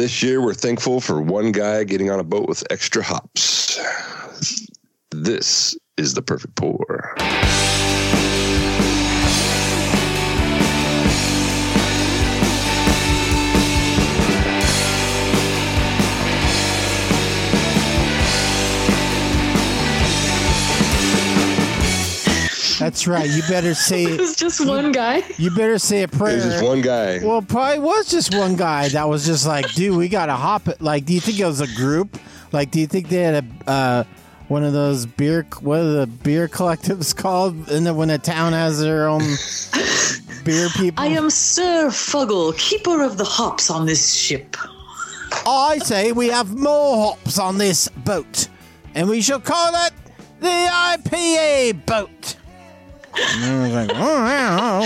This year, we're thankful for one guy getting on a boat with extra hops. This is the perfect pour. That's right. You better say It was just one guy. you better say a prayer. There's just one guy. Well, probably was just one guy that was just like, dude, we gotta hop it. Like, do you think it was a group? Like, do you think they had a uh, one of those beer? What are the beer collectives called? And then when a town has their own beer people, I am Sir Fuggle, keeper of the hops on this ship. I say we have more hops on this boat, and we shall call it the IPA boat. And I was like, oh, oh,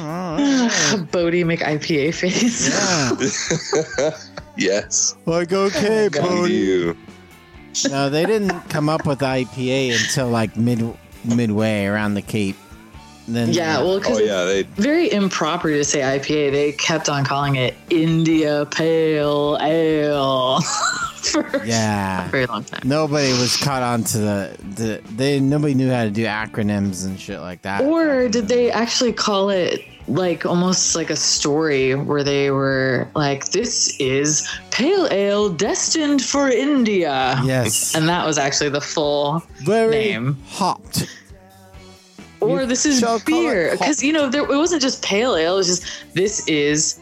oh, oh Bodie make IPA face. yeah. yes. like okay, Come Bodie. No, they didn't come up with IPA until like mid midway around the Cape. Then Yeah, well, Oh because yeah, they very improper to say IPA. They kept on calling it India Pale Ale for a yeah. very long time. Nobody was caught on to the, the they nobody knew how to do acronyms and shit like that. Or did they actually call it like almost like a story where they were like, "This is pale ale destined for India," Yes, and that was actually the full very name. hopped. or You this is beer because you know there, it wasn't just pale ale it was just this is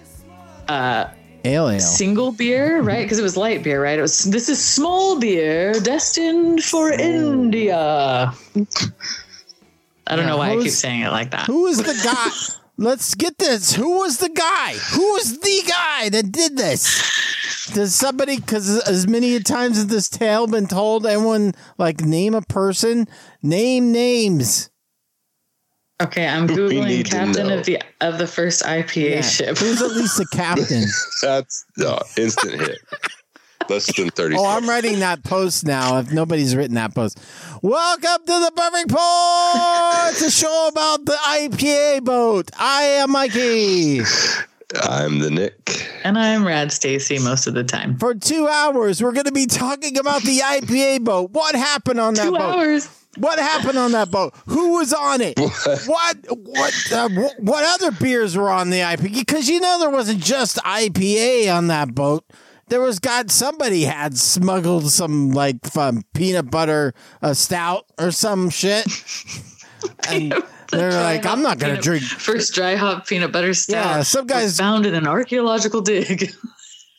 uh Ale ale. single beer right because it was light beer right it was this is small beer destined for india i don't Yeah, know why i keep saying it like that Who was the guy? Let's get this. Who was the guy? Who was the guy that did this? Does somebody, because as many times as this tale been told, anyone like name a person? Name names. Okay i'm googling captain of the of the first ipa Yeah, ship Who's at least the captain? that's uh, instant hit. Less than thirty. Oh, I'm writing that post now. If nobody's written that post, welcome to the Perfect Pour. It's a show about the IPA boat. I am Mikey. I'm the Nick. and i'm rad stacy most of the time For two hours, we're going to be talking about the IPA boat. What happened on that two boat? hours What happened on that boat? Who was on it? What what uh, what other beers were on the IPA? Because you know there wasn't just IPA on that boat. There was got somebody had smuggled some like from peanut butter uh, stout or some shit. And they're Dry like, I'm not gonna peanut- drink. first dry hop peanut butter stout Yeah, some guys found in an archaeological dig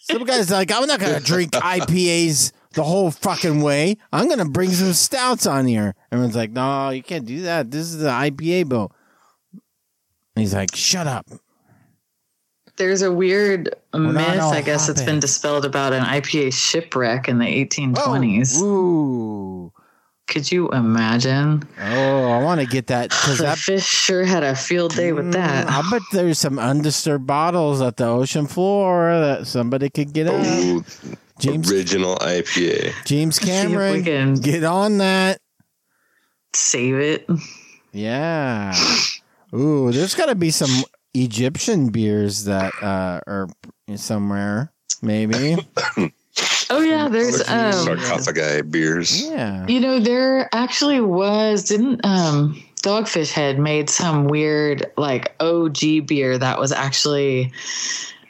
Some guys like, I'm not gonna drink IPAs the whole fucking way. I'm gonna bring some stouts on here. Everyone's like, No, you can't do that. This is the IPA boat. And he's like, Shut up. There's a weird not myth, I guess, that's hopping. been dispelled about an IPA shipwreck in the 1820s. Ooh. Could you imagine? Oh, I want to get that because The that. fish sure had a field day with mm, that. I bet there's some undisturbed bottles at the ocean floor that somebody could get out. Oh, James original IPA. James if we Cameron, can- get on that. Save it. Yeah. Ooh, there's got to be some Egyptian beers that uh, are somewhere, maybe. Oh yeah, there's um sarcophagi beers. Yeah. you know, there actually was didn't um Dogfish Head made some weird like OG beer that was actually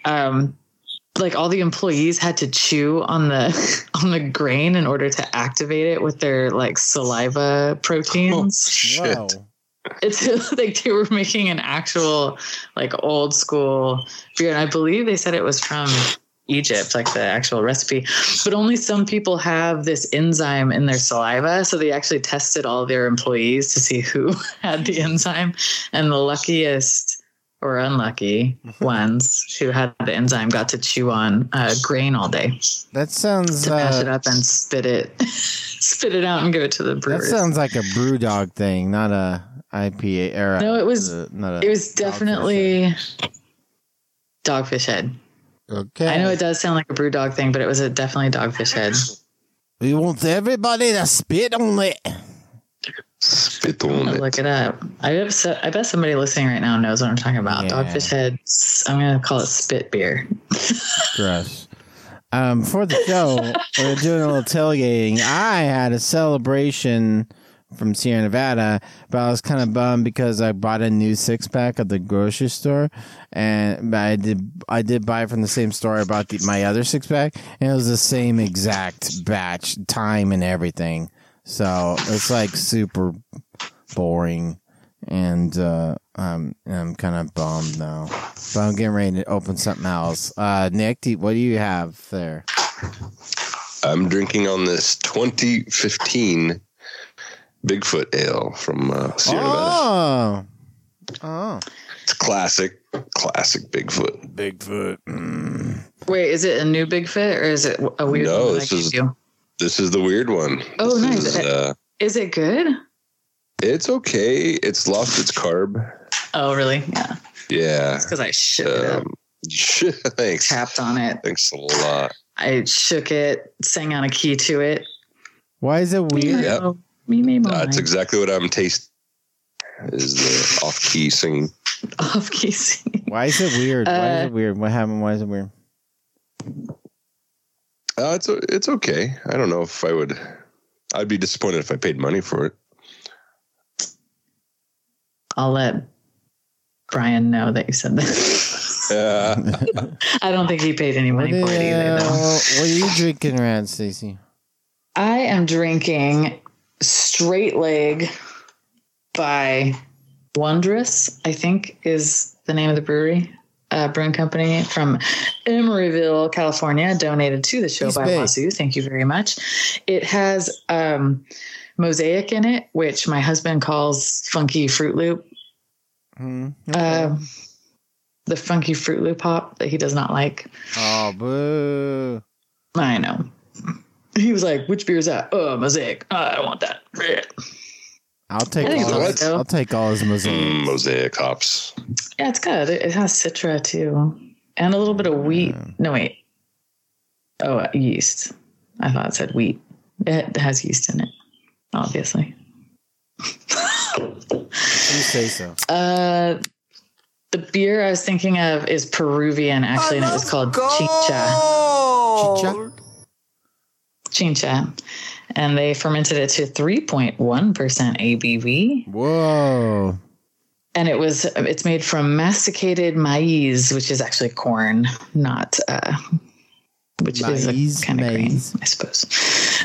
um like all the employees had to chew on the on the grain in order to activate it with their like saliva proteins. Oh, shit. Whoa. it's like they were making an actual like old school beer and i believe they said it was from egypt like the actual recipe but only some people have this enzyme in their saliva so they actually tested all their employees to see who had the enzyme and the luckiest or unlucky ones who had the enzyme got to chew on uh, grain all day That sounds. to mash it Uh, up and spit it spit it out and give it to the brewers. that sounds like a brew dog thing, not a IPA era. No, it was- not a it was definitely dogfish head okay. I know it does sound like a brew dog thing, but it was a definitely dogfish head. We want everybody to spit on it. Spit on I'll it. look it up. I bet, so- I bet somebody listening right now knows what I'm talking about. Yeah. Dogfish head. I'm gonna call it spit beer. Gross. um, for the show, we we're doing a little tailgating. I had a celebration from Sierra Nevada, but I was kind of bummed because I bought a new six pack at the grocery store, and I did I did buy it from the same store I bought the, my other six pack, and it was the same exact batch, time, and everything. So it's like super boring, and uh, I'm I'm kind of bummed now. But I'm getting ready to open something else. Uh, Nick, do, what do you have there? I'm drinking on this 2015 Bigfoot Ale from uh, Sierra Nevada. Oh, oh, It's classic, classic Bigfoot. Bigfoot. Mm. Wait, is it a new Bigfoot or is it a weird No, one? that this is- gave you? This is the weird one. Oh, This nice. Is, uh, Is it good? it's okay. It's lost its carb. Oh, really? Yeah. Yeah. It's because I shook it up, Um, thanks. tapped on it. Thanks a lot. I shook it, sang on a key to it. Why is it weird? Yep. Oh, Me, me, my That's exactly what I'm tasting. Is the off key singing. off key singing. Why is it weird? Why is Uh, it weird? What happened? Why is it weird? Uh, it's it's okay. I don't know if I would. I'd be disappointed if I paid money for it. I'll let Brian know that you said that. Uh, I don't think he paid any What, money for it either, though. what are you drinking, Rad Stacy? I am drinking Straight Leg by Wondrous, I think is the name of the brewery, uh, brewing company from Emeryville, California, donated to the show East by Bay. Wasu. Thank you very much. It has um, mosaic in it, which my husband calls funky Fruit Loop. Hmm. Um the funky Fruit Loop pop that he does not like. oh, boo. I know. He was like, "Which beer is that?" Oh, mosaic. Oh, I don't want that. I'll take all. His, I'll take all his mosaic. mm, mosaic hops. Yeah, it's good. It, it has citra too, and a little bit of wheat. No, wait. Oh, uh, yeast. I thought it said wheat. It has yeast in it, obviously. You say so. Uh, the beer I was thinking of is Peruvian, actually, and it was called Chincha. Chicha? Chincha. And they fermented it to 3.1% ABV. Whoa. And it was it's made from masticated maize which is actually corn not uh which Maize, is a kind of grain i suppose.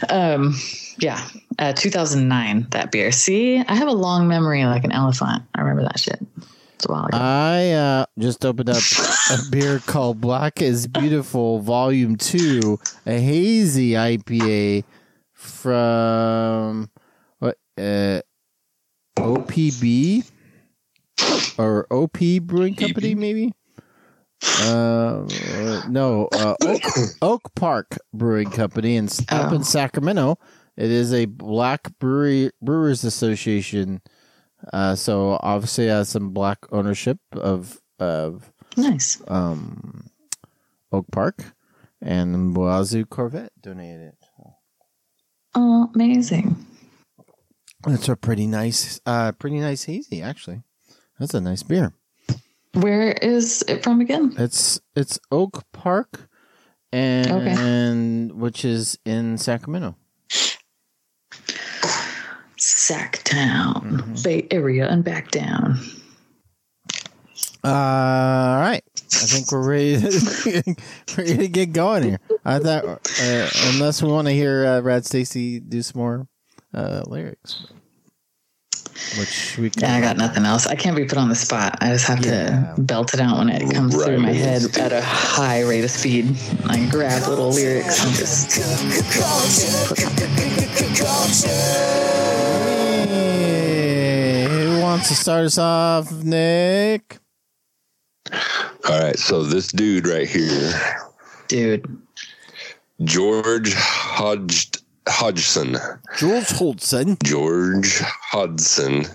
Um yeah uh 2009 that beer. See i have a long memory like an elephant. I remember that shit. It's a while ago. I uh, just opened up a beer called Black is Beautiful Volume 2, a hazy IPA from what uh, OPB or OP Brewing Company, maybe? Uh, no, uh, Oak, Oak Park Brewing Company in, up in Oh. Sacramento. It is a black brewery brewers association. Uh, so obviously has some black ownership of of nice um, Oak Park, and Boazu Corvette donated it. oh amazing It's a pretty nice, uh, pretty nice hazy actually. That's a nice beer. where is it from again It's it's Oak Park, and which is in Sacramento. sacktown Mhm. bay area and back down Uh, all right. I think we're ready to, ready to get going here. I thought, uh, unless we want to hear uh, Rad Stacy do some more uh, lyrics, which we can. Yeah, I got nothing else. I can't be put on the spot. I just have Yeah. to belt it out when it comes through my head at a high rate of speed. I grab little lyrics and just Hey, who wants to start us off, Nick? All right, so this dude right here, dude. George Hodge, Hodgson, Jules Holtzen. George Hodgson,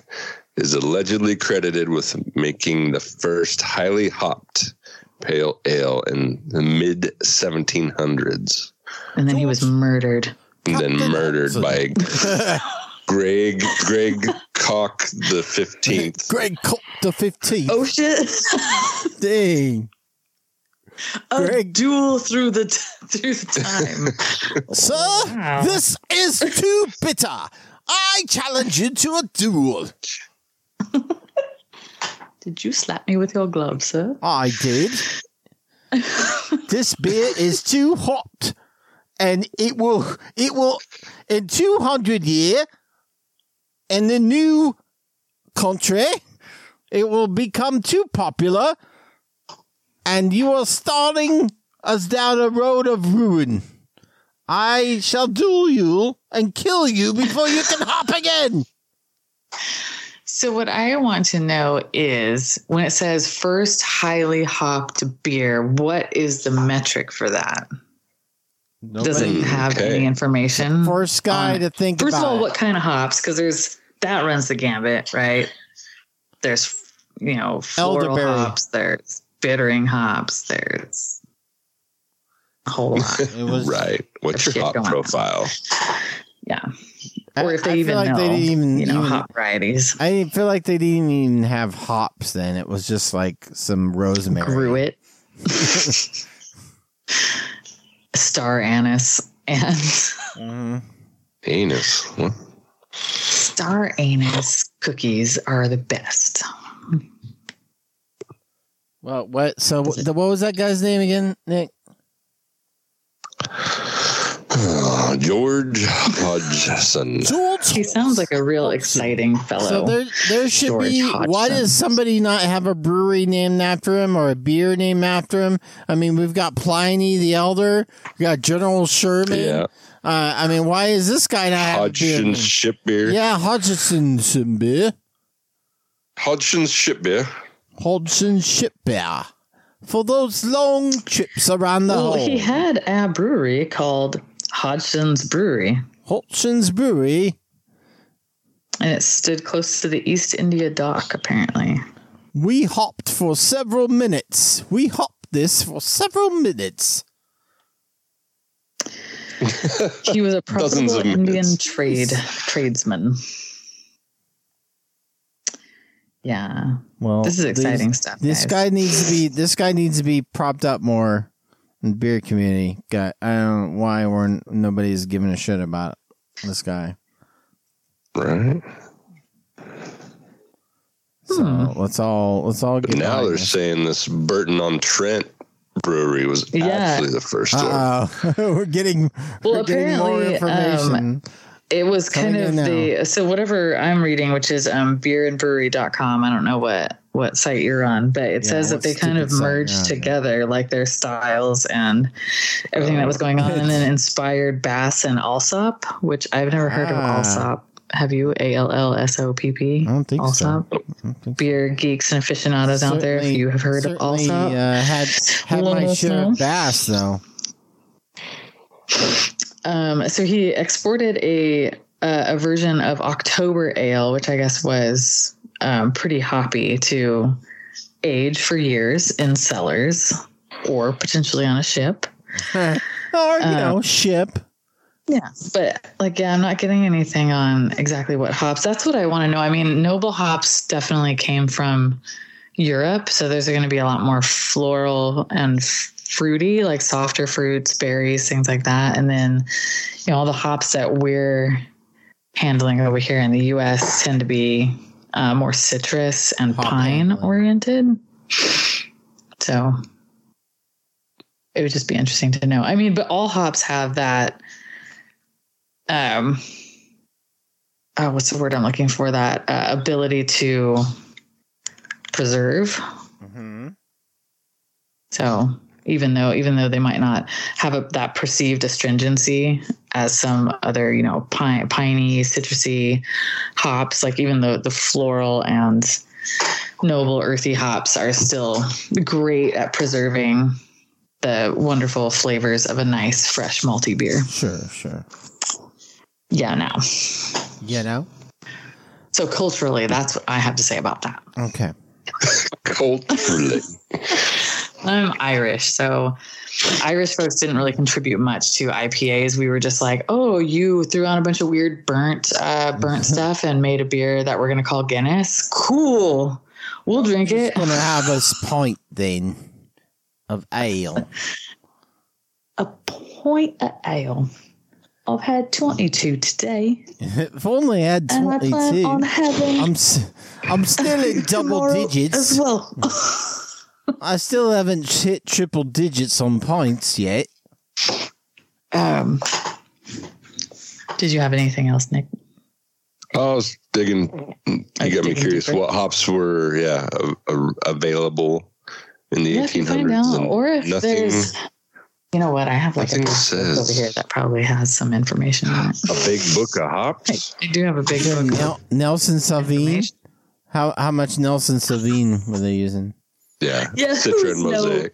is allegedly credited with making the first highly hopped pale ale in the mid 1700s, And then he was murdered. and then Captain murdered by Greg Greg Cock the 15th. Greg Cock the 15th. Oh shit! Dang. A Greg. duel through the t- through the time. Sir, Wow. this is too bitter. I challenge you to a duel. Did you slap me with your glove, sir? I did. this beer is too hot, and it will it will in two hundred year in the new country it will become too popular, and you are starting us down a road of ruin. I shall duel you and kill you before you can hop again. So what I want to know is when it says first highly hopped beer, what is the metric for that? Does it Nobody- have Okay. any information? First guy on to think First of all, it. what kind of hops? Because there's that runs the gambit, right? There's you know floral Elderberry. hops. There's bittering hops. There's a whole lot. It was right. What's your shit hop going on. profile? Yeah, or if they I feel even like know, they didn't even, you know, even- hop varieties. I feel like they didn't even have hops then. It was just like some rosemary. Grew it. Star anise and Mhm. Anus. What? star anise cookies are the best. Well, what? So the, what was that guy's name again, Nick? George Hodgson. George. He sounds like a real exciting fellow. So there, there should George be. Hodgson. Why does somebody not have a brewery named after him or a beer named after him? I mean, we've got Pliny the Elder. We got General Sherman. Yeah. Uh, I mean, why is this guy not have a? Hodgson's ship beer. Yeah, Hodgson's beer. Hodgson's ship beer. Hodgson ship beer. For those long trips around the well, hole. he had a brewery called Hodgson's Brewery, Hodgson's Brewery. and it stood close to the East India Dock, apparently. We hopped for several minutes. We hopped this for several minutes. He was a Dozens profitable Indian minutes. trade tradesman. Yeah, Well, this is these- exciting stuff. This guys. guy needs to be. This guy needs to be propped up more in the beer community. Guy, I don't know why we're nobody's giving a shit about this guy. Right. So Hmm. let's all let's all But now they're this. saying this Burton on Trent brewery was Yeah. actually the first one. Uh-oh. we're getting Well, we're getting more apparently, information. It was kind of the so whatever I'm reading, which is um beerandbrewery.com. I don't know what what site you're on, but it Yeah, says that they kind of stupid site you're merged yeah. together like their styles and everything that was going on, and then inspired Bass and Allsopp, which I've never heard Ah. of Allsopp. Have you? A L L S O P P. I don't think so. Don't Beer geeks and aficionados out there, if you have heard of certainly, Allsopp. Uh, had had my share of bass though. Um, so he exported a uh, a version of October Ale, which I guess was um, pretty hoppy to age for years in cellars or potentially on a ship. or you Uh, know, ship. Yeah, but like, yeah, I'm not getting anything on exactly what hops. That's what I want to know. I mean, noble hops definitely came from Europe, so there's going to be a lot more floral and f- fruity, like softer fruits, berries, things like that. And then, you know, all the hops that we're handling over here in the U.S. tend to be uh, more citrus and Hop pine handling. oriented. So it would just be interesting to know. I mean, but all hops have that um oh, what's the word I'm looking for? That uh, ability to preserve. Mm-hmm. So even though even though they might not have a, that perceived astringency as some other you know pine, piney citrusy hops, like even though the floral and noble earthy hops are still great at preserving the wonderful flavors of a nice fresh malty beer. Sure, sure. Yeah, now. yeah know. So culturally, that's what I have to say about that. Okay. Culturally. I'm Irish, so Irish folks didn't really contribute much to IPAs. We were just like, oh, you threw on a bunch of weird burnt, uh, burnt stuff and made a beer that we're gonna call Guinness. Cool, we'll drink it. Gonna have us pint then. of ale. A point of ale. I've had 22 today, if only I had and I plan on 22. having I'm s- I'm still in double digits. as well. I still haven't hit triple digits on points yet. um, did you have anything else, Nick? I was digging. You got me curious. deeper? What hops were yeah a, a, available in the Yeah, if you find 1800s? out, or if nothing. there's, you know what, I have like a book says- over here that probably has some information on it. a big book of hops. I do have a big book. Nel- Nelson Sauvin. How how much Nelson Sauvin were they using? Yeah, Yeah, Citra and no. Mosaic.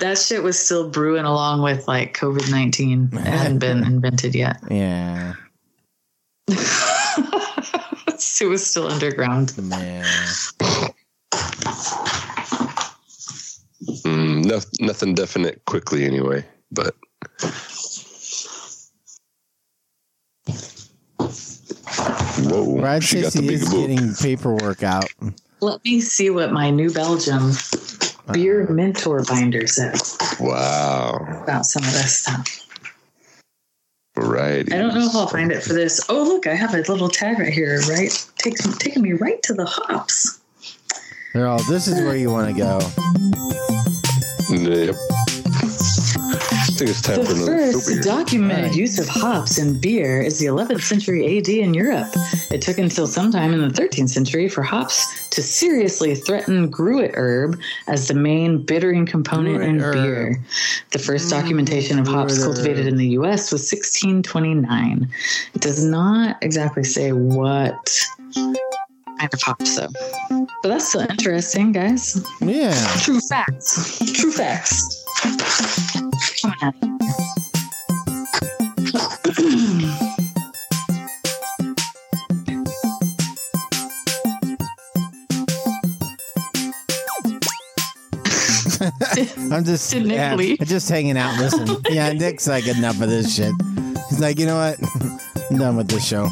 That shit was still brewing along with like COVID nineteen. It hadn't been invented yet. Yeah, it was still underground. man. Mm, no, nothing definite quickly anyway, but whoa, Ride she got the big is book. getting paperwork out. Let me see what my New Belgium beer mentor binder says Wow, about some of this stuff. variety. I don't know if I'll find it for this. Oh, look, I have a little tag right here, right? Takes taking me right to the hops. They're. This is where you want to go. Yep. I think it's time The for another first beer. documented Right. use of hops in beer is the 11th century AD in Europe. It took until sometime in the 13th century for hops to seriously threaten gruit herb as the main bittering component Gruit in herb. beer. The first mm, documentation of hops gruit cultivated herb. in the US was 1629. It does not exactly say what kind of hops, though. But that's still interesting, guys. Yeah. True facts. True facts. Coming at you. I'm just yeah, just hanging out listening. Oh yeah, Nick's like enough of this shit. He's like, you know what? I'm done with this show.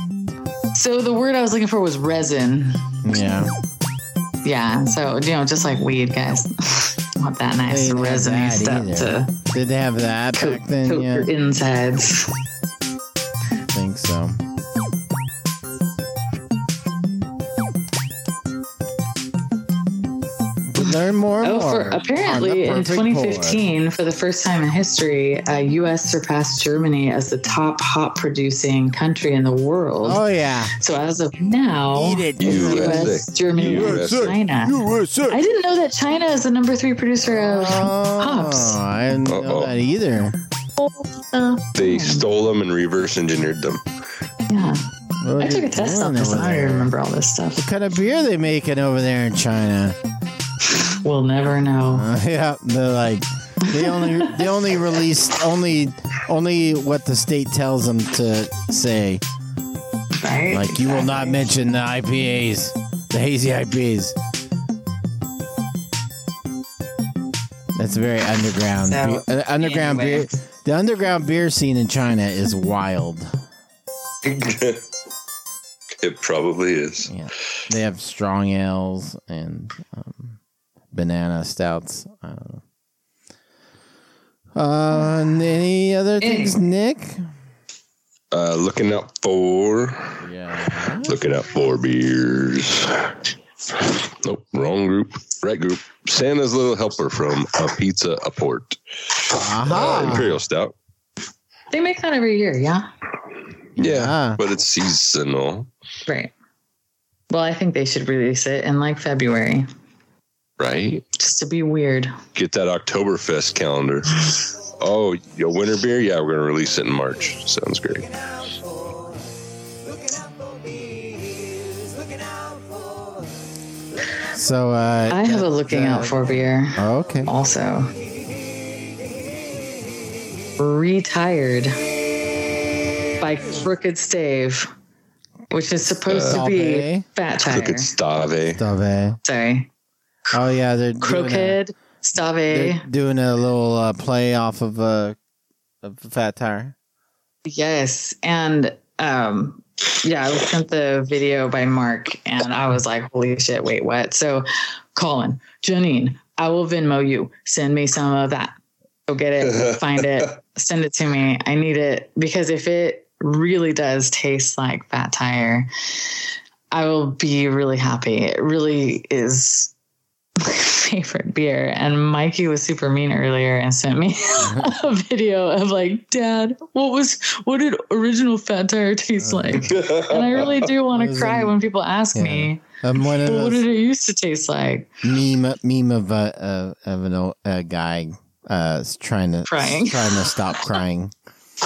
So the word I was looking for was resin. Yeah. Yeah. So you know, just like weed, guys. Want that nice didn't have resiny that stuff either. to Did they have that coat, back then? coat Yeah, your insides. I think so. Learn more. and Oh, more for apparently in Perfect 2015, for the first time in history, uh, U.S. surpassed Germany as the top hop producing country in the world. Oh yeah. So as of now, it. U.S., Germany, USA. and China. USA. I didn't know that China is the number three producer of hops. Oh, I didn't know Uh-oh. that either. Uh, They stole them and reverse engineered them. yeah, What I are took you a test on doing this. over and I don't remember all this stuff. What kind of beer they making over there in China? We'll never know. Uh, yeah, they're like they only they only release only only what the state tells them to say. Right? Like you will not mention the IPAs, the hazy IPAs. That's very underground. So, Be- uh, underground anyway. beer. The underground beer scene in China is wild. it probably is. Yeah, they have strong ales and um, banana stouts. I don't know. Uh, any other things, Nick? Uh, looking out for Yeah. looking out for beers. Nope, wrong group. Right group. Santa's Little Helper from a Pizza a Port. Uh, Aha. Imperial Stout. They make that every year, yeah? Yeah, Ah. but it's seasonal, Right. Well, I think they should release it in like February, right? just to be weird. Get that Oktoberfest calendar. Oh, your winter beer? Yeah, we're gonna release it in March. Sounds great. So uh, I have a looking uh, out for beer oh, okay. also. Retired by Crooked Stave, which is supposed to be Stave. Fat Tire. Crooked Stave. Stave. Sorry. Oh yeah, they're Crooked Stave. they're doing a little uh, play off of uh, of Fat Tire. Yes. And um yeah, I was sent the video by Mark and I was like, holy shit, wait, what? So Colin, Janine, I will Venmo you. Send me some of that. Go get it, find it, send it to me. I need it because if it really does taste like fat tire, I will be really happy. It really is my favorite beer. And Mikey was super mean earlier and sent me a video of like, Dad, what was what did original fat tire taste like? And I really do want to cry it- when people ask yeah. me, I'm one of well, what did it used to taste like? meme meme of a of, of an old, a guy uh trying to Crying. trying to stop crying.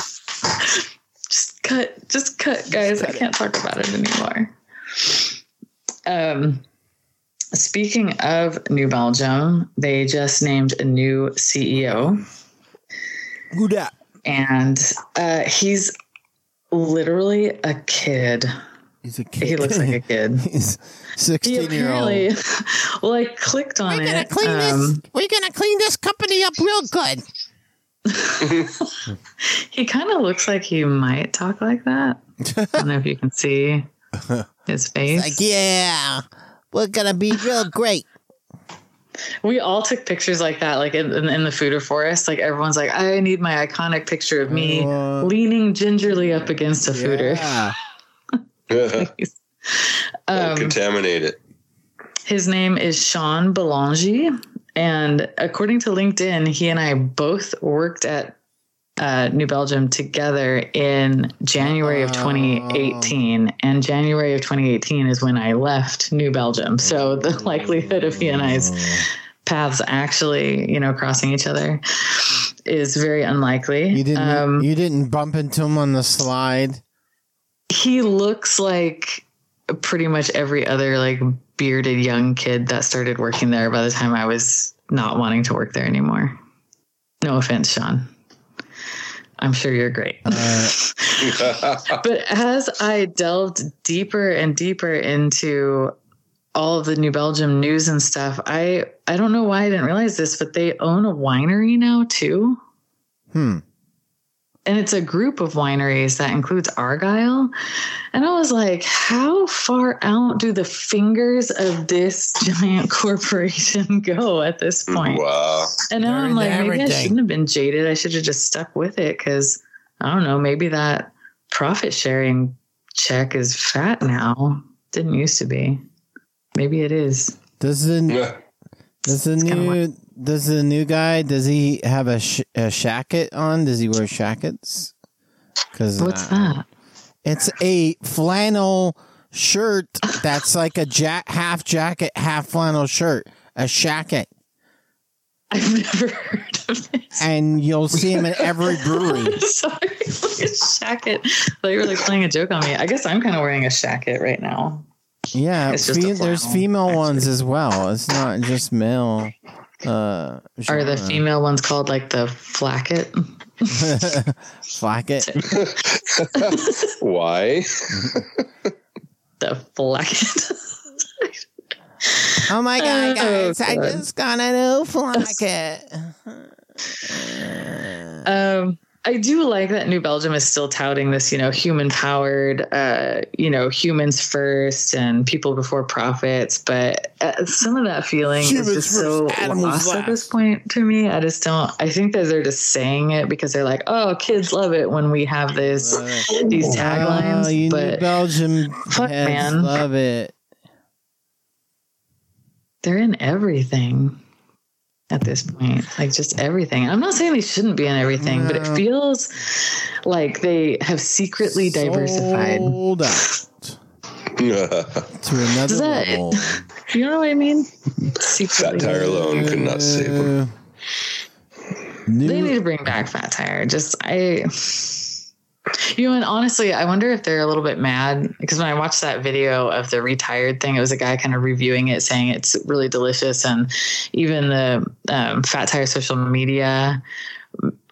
just cut just cut guys i can't talk about it anymore um speaking of new belgium they just named a new ceo Who and uh he's literally a kid He's a kid. he looks like a kid He's he sixteen year old. well i clicked on We're gonna it clean this. um, We're gonna clean this company up real good. he kind of looks like he might talk like that i don't know if you can see his face Like yeah, we're gonna be real great. We all took pictures like that, like in, in, in the foeder forest. Like everyone's like, I need my iconic picture of me Uh, leaning gingerly up against a foeder. Yeah. Um, Contaminate it. his name is Sean Belanger, and according to LinkedIn, he and I both worked at uh, New Belgium together in January of 2018, and January of 2018 is when I left New Belgium. So the likelihood of he and I's paths actually, you know, crossing each other is very unlikely. You didn't. Um, you didn't bump into him on the slide. he looks like pretty much every other like bearded young kid that started working there by the time I was not wanting to work there anymore. No offense, Sean. I'm sure you're great. Uh, but as I delved deeper and deeper into all of the New Belgium news and stuff, I I don't know why I didn't realize this, but they own a winery now too. hmm. And it's a group of wineries that includes Argyle. And I was like, how far out do the fingers of this giant corporation go at this point? wow. And now They're I'm like, into maybe I shouldn't have been jaded. I should have just stuck with it because I don't know, maybe that profit sharing check is fat now. Didn't used to be. Maybe it is. Does the does the kinda new does the new guy does he have a, sh- a shacket on? Does he wear shackets? Because What's uh, that? It's a flannel shirt that's like a ja- half jacket, half flannel shirt, a shacket, I've never heard of this. and you'll see him in every brewery. Sorry, like a shacket. You were like playing a joke on me. I guess I'm kind of wearing a shacket right now. Yeah, fe- there's female actually. ones as well. It's not just male. Uh, Are the female ones called like the flacket? Flacket. Why? The flacket. Oh my god, Oh, guys! I just got a new flacket. um, I do like that New Belgium is still touting this, you know, human powered, uh, you know, humans first and people before profits. But uh, some of that feeling Humans is just so first, animals lost at this point to me. I just don't. I think that they're just saying it because they're like, oh, kids love it when we have this these taglines. Oh, you New Belgium Fuck, man. love it. they're in everything at this point like just everything. I'm not saying they shouldn't be in everything but it feels like they have secretly diversified. Sold out to another Does that- level. you know what i mean? Fat tire alone could not save them. Uh, they need to bring back fat tire. Just i you know and honestly i wonder if they're a little bit mad because when i watched that video of the retired thing it was a guy kind of reviewing it saying it's really delicious and even the um, fat tire social media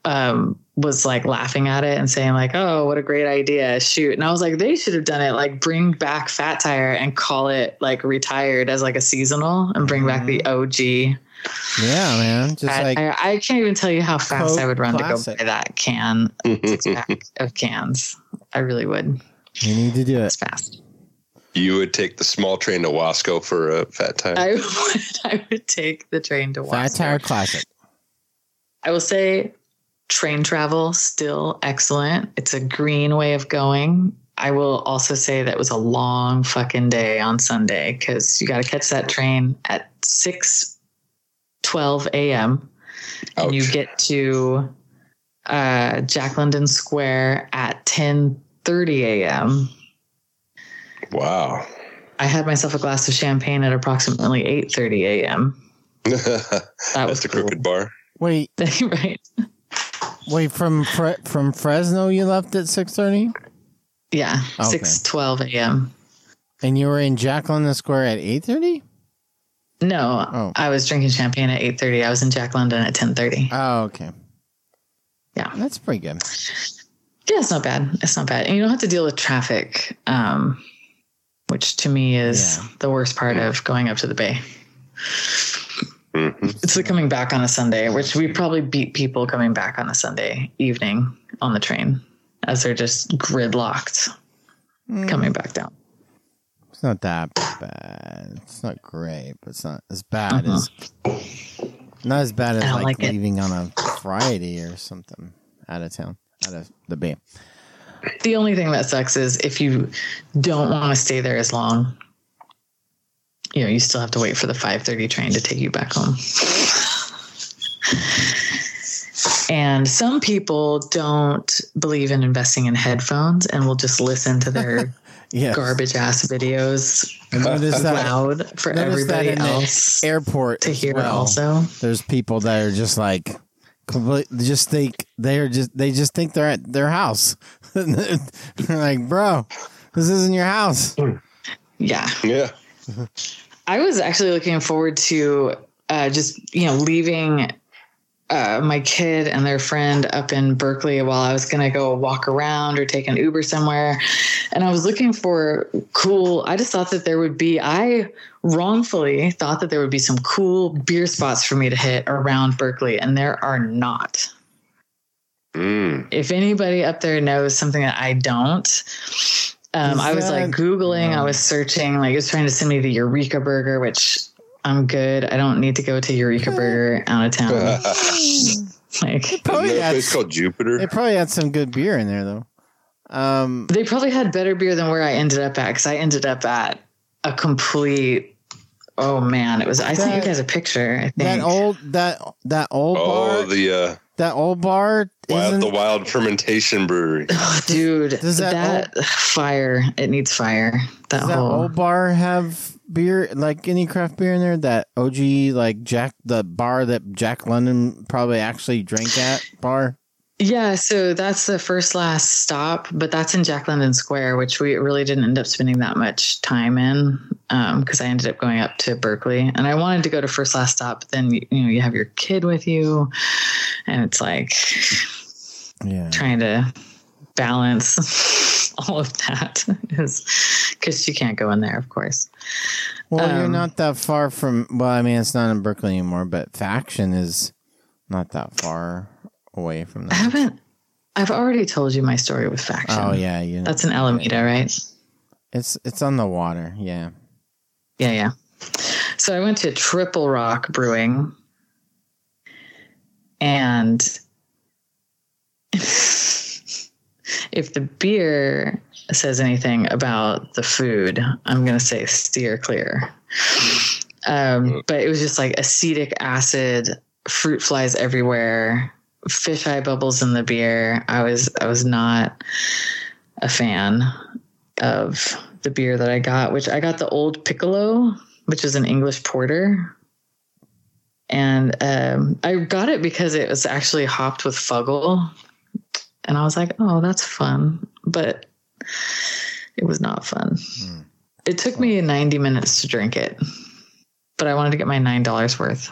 um, was like laughing at it and saying like oh what a great idea shoot. And i was like they should have done it like bring back fat tire and call it like retired as like a seasonal and bring back the og yeah, man. Just I, like I, I can't even tell you how fast Coke I would run Classic. to go buy that can six pack of cans. I really would. you need to do it. It's fast. You would take the small train to Wasco for a fat time. I would I would take the train to Fat Wasco. Tire Classic. I will say train travel still excellent. It's a green way of going. I will also say that was a long fucking day on Sunday because you got to catch that train at 6 12 a.m. and you get to uh, Jack London Square at 10 30 a.m. wow. I had myself a glass of champagne at approximately 8 30 a.m. That That's was the cool. crooked bar. Wait, right. wait from Fre- from Fresno you left at six thirty, Yeah, Okay. six twelve a.m. and you were in Jack London Square at eight thirty. No, Oh. I was drinking champagne at eight thirty. I was in Jack London at ten thirty. Oh, okay. Yeah. that's pretty good. Yeah, it's not bad. It's not bad, and you don't have to deal with traffic, um, which to me is Yeah. the worst part of going up to the Bay. hmm It's the coming back on a Sunday, which we probably beat people coming back on a Sunday evening on the train as they're just gridlocked Mm, coming back down. It's not that bad. It's not great, but it's not as bad Uh-huh. as not as bad as like, like leaving on a Friday or something out of town, out of the bay. The only thing that sucks is if you don't want to stay there as long, you know, you still have to wait for the 5:30 train to take you back home. and some people don't believe in investing in headphones and will just listen to their Yeah, garbage ass videos Notice that loud for notice that everybody in the else airport to hear well. also. There's people that are just like complete, just think they're just they just think they're at their house. they're like, bro, this isn't your house. Yeah. Yeah. I was actually looking forward to uh, just you know leaving uh, my kid and their friend up in Berkeley while I was going to go walk around or take an Uber somewhere, and I was looking for cool. I just thought that there would be. I wrongfully thought that there would be some cool beer spots for me to hit around Berkeley, and there are not. Mm. If anybody up there knows something that I don't. Um, I was like Googling, I was searching, like it was trying to send me the Eureka Burger, which I'm good. I don't need to go to Eureka Burger out of town. like Isn't Probably had, place called Jupiter? they probably had some good beer in there though. Um, they probably had better beer than where I ended up at because I ended up at a complete. Oh man, it was. I sent you That- guys a picture. I think. that old that that old oh, bar the uh, that old bar wild, the Wild Fermentation Brewery. Oh, dude, Does that that, fire? It needs fire. That Does that old bar have beer like any craft beer in there? That OG like Jack the bar that Jack London probably actually drank at bar. Yeah, so that's the first last stop, but that's in Jack London Square, which we really didn't end up spending that much time in um, because I ended up going up to Berkeley, and I wanted to go to first last stop. But then you know you have your kid with you, and it's like Yeah. trying to balance all of that is because you can't go in there, of course. Well, you're Um, not that far from. Well, I mean, it's not in Brooklyn anymore, but Faction is not that far away from that. I haven't. I've already told you my story with Faction. Oh yeah, you. that's in Alameda, right? It's it's on the water. Yeah. Yeah, yeah. So I went to Triple Rock Brewing and if the beer says anything about the food, I'm going to say steer clear. Um, but it was just like acetic acid, fruit flies everywhere, fisheye bubbles in the beer. I was I was not a fan of the beer that I got, which I got the old Piccolo, which is an English porter. And um, I got it because it was actually hopped with Fuggle. And I was like, oh, that's fun. But it was not fun. Hmm. It took me 90 minutes to drink it, but I wanted to get my $9 worth.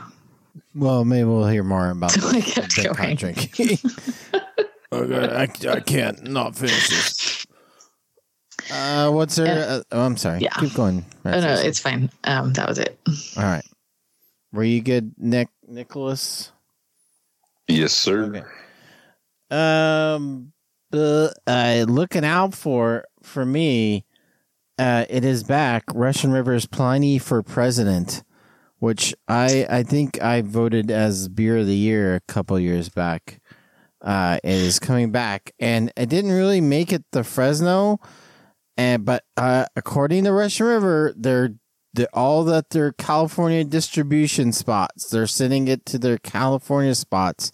Well, maybe we'll hear more about So I kept big going. drinking. okay, I, I can't not finish this. Uh, what's there? And- Uh, oh, I'm sorry. Yeah. Keep going. Oh, no, it's fine. Um, that was it. all right. Were you good, Nick Nicholas? yes, sir. Okay. Um, uh, looking out for for me. uh, it is back. Russian River's Pliny for President, which I I think I voted as beer of the year a couple years back. Uh, it is coming back, and it didn't really make it the Fresno, and but uh, according to Russian River, they're, they're all that their California distribution spots. They're sending it to their California spots,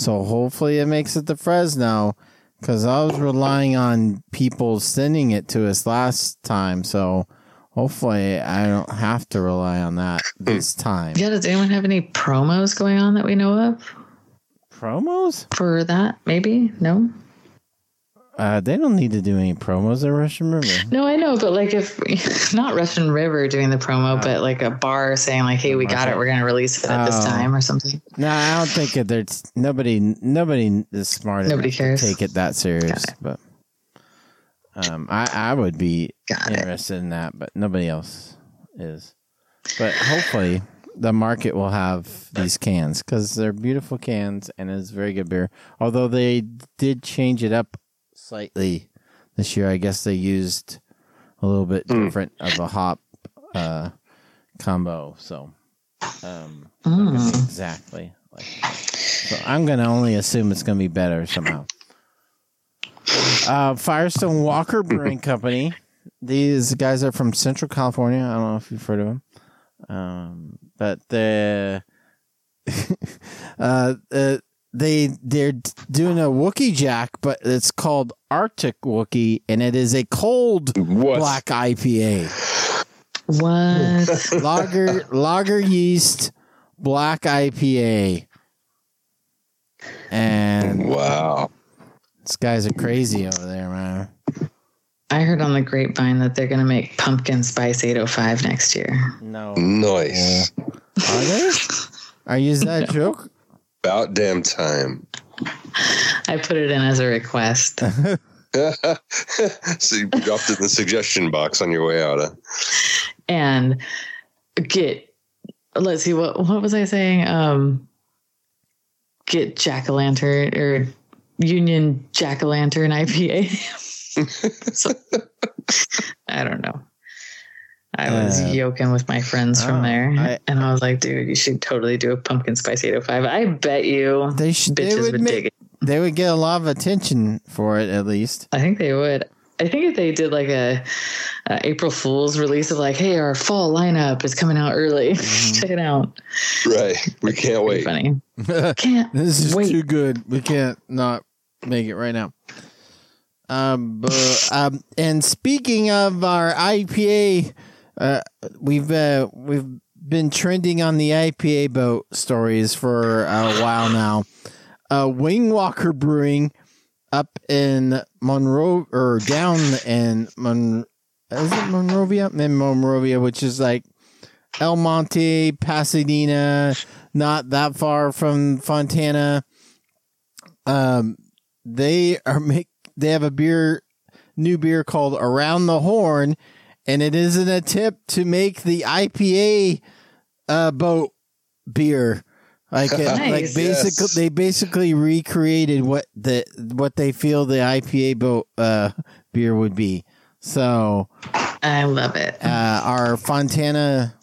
so hopefully it makes it to Fresno. Because I was relying on people sending it to us last time, so hopefully I don't have to rely on that this time. Yeah, does anyone have any promos going on that we know of Promos? for that? Maybe? No? Uh, they don't need to do any promos at Russian River. No, I know, but like if not Russian River doing the promo, but like a bar saying like, "Hey, we got it. We're going to release it at this Oh. time" or something. No, I don't think it. There's nobody. Nobody is smart Nobody enough to cares. take it that serious. Got But um, I I would be Got it. interested in that, but nobody else is. But hopefully, the market will have these cans because they're beautiful cans and it's very good beer. Although they did change it up slightly this year, I guess they used a little bit Hmm. different of a hop uh, combo. So, um, Mm. exactly. Like. So I'm gonna only assume it's gonna be better somehow. Uh, Firestone Walker Brewing Company. These guys are from Central California. I don't know if you've heard of them, um, but the uh, uh, they they're doing a Wookey Jack, but it's called Arctic Wookey, and it is a cold What? black IPA What? lager lager yeast black IPA. And Wow. these guys are crazy over there, man. I heard on the grapevine that they're going to make pumpkin spice 805 next year. No. Nice. Are they? Are you is that a joke? About damn time. I put it in as a request. so you dropped it in the suggestion box on your way out. Huh? and get let's see what what was I saying? Um get jack o' lantern or Union Jack o' Lantern IPA. So- I don't know. I was Uh, yoking with my friends oh, from there, I- and I was like, "Dude, you should totally do a pumpkin spice 805." I bet you They should. They would, would make, dig it. They would get a lot of attention for it, at least. I think they would. I think if they did like a, a April Fool's release of like, "Hey, our fall lineup is coming out early. Mhm. Check it out." Right. We can't Pretty wait. Funny. this Can't this is wait. too good. We can't not make it right now. Um, but, um, and speaking of our IPA, uh, we've uh, we've been trending on the IPA boat stories for a while now. Uh, Wingwalker Brewing up in Monroe or down in Mon is it Monrovia? In Monrovia, which is like El Monte, Pasadena, not that far from Fontana. Um, they are make they have a beer, new beer called Around the Horn, and it is an attempt to make the IPA uh, boat beer. Like, it, like basically, Yes. they basically recreated what the what they feel the IPA boat uh, beer would be. So, I love it. uh, our Fontana,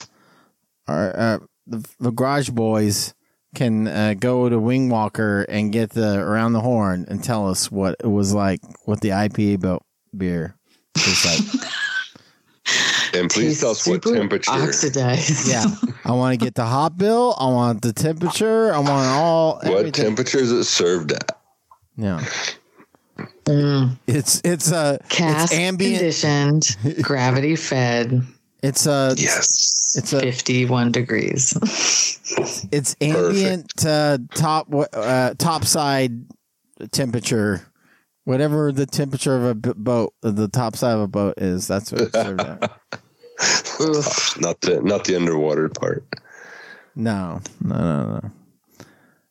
our uh, the, the Garage Boys can uh, go to Wingwalker and get the around the horn and tell us what it was like, what the IPA boat beer is like. And please tell us what temperature. Oxidized. yeah, I want to get the hot bill. I want the temperature. I want all. What everything. temperature is it served at? Yeah, Mm. it's it's a Cast it's ambient. conditioned, gravity fed, It's a Yes. it's a 51 degrees. it's ambient uh, top uh, top side temperature, whatever the temperature of a boat, the top side of a boat is. That's what it's served at. not the not the underwater part. No, no, no, no.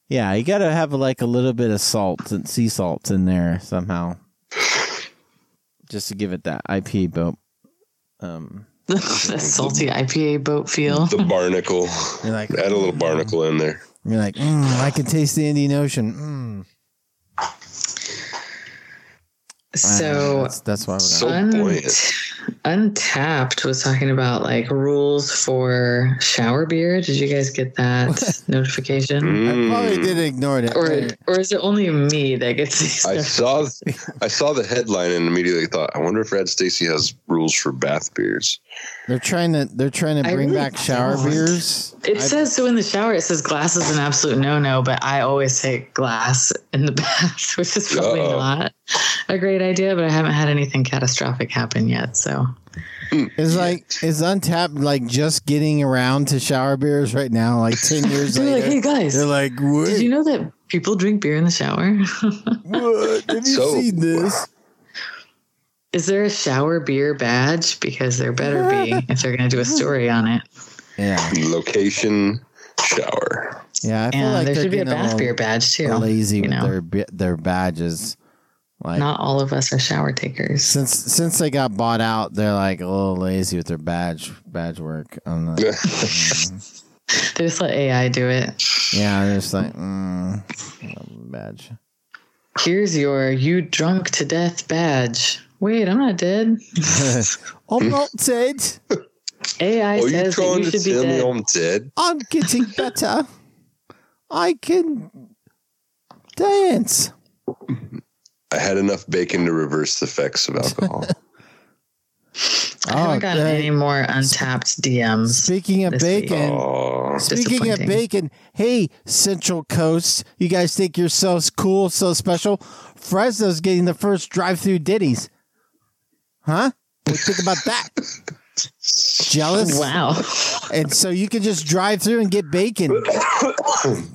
Yeah, you got to have like a little bit of salt and sea salt in there somehow, just to give it that IPA boat. Um, the salty IPA boat feel. The barnacle. you're like, Add a little barnacle in there. You're like, mm, I can taste the Indian Ocean. Mm. So that's, that's why we're So gonna. un- buoyant. Untappd was talking about like rules for shower beer. Did you guys get that notification? I probably Mm. did ignore it. Or Right. or is it only me that gets these? I saw I saw the headline and immediately thought, I wonder if Rad Stacy has rules for bath beers. They're trying to they're trying to bring really back shower don't. beers. It I- says so in the shower. It says glass is an absolute no no, but I always say glass in the bath, which is probably Uh-oh. not a great idea. But I haven't had anything catastrophic happen yet. So hmm. It's like is Untappd like just getting around to shower beers right now? Like ten years they're like, hey guys, they're like, what? did you know that people drink beer in the shower? what? Have you So- seen this? Is there a shower beer badge? Because there better be if they're going to do a story on it. Yeah, Location shower. yeah. I feel And like there should be a bath little beer badge too. lazy with know. their their badges. Like Not all of us are shower takers. since since they got bought out, they're like a little lazy with their badge badge work. On the, They just let AI do it. yeah, they're just like mm, badge. Here's your you drunk to death badge. Wait, I'm not dead. I'm not dead. AI Are you says that trying you to should be tell me dead. I'm dead? I'm getting better. I can dance. I had enough bacon to reverse the effects of alcohol. I haven't gotten uh, any more Untappd DMs. Speaking of this week. bacon, oh, speaking of disappointing. bacon, hey Central Coast, you guys think you're so cool, so special? Fresno's getting the first drive-through Denny's. Huh? What do you think about that? Jealous? Wow. And so you can just drive through and get bacon.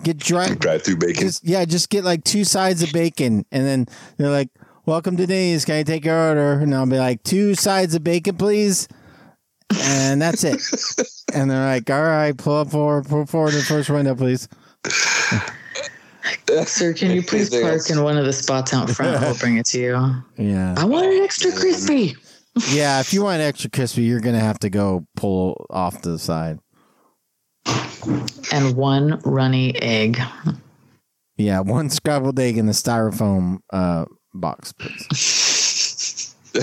Get drive drive through bacon. just yeah, just get like two sides of bacon, and then they're like, "Welcome to Denny's. Can I take your order?" And I'll be like, two sides of bacon, please." And that's it. and they're like, "All right, pull up forward, pull forward to the first window, please." Sir, can you please park else? in one of the spots out front? I'll bring it to you. Yeah, I want it extra crispy. yeah. If you want extra crispy, you're gonna have to go pull off to the side. And one runny egg. Yeah, one scrambled egg in the styrofoam uh, box, please.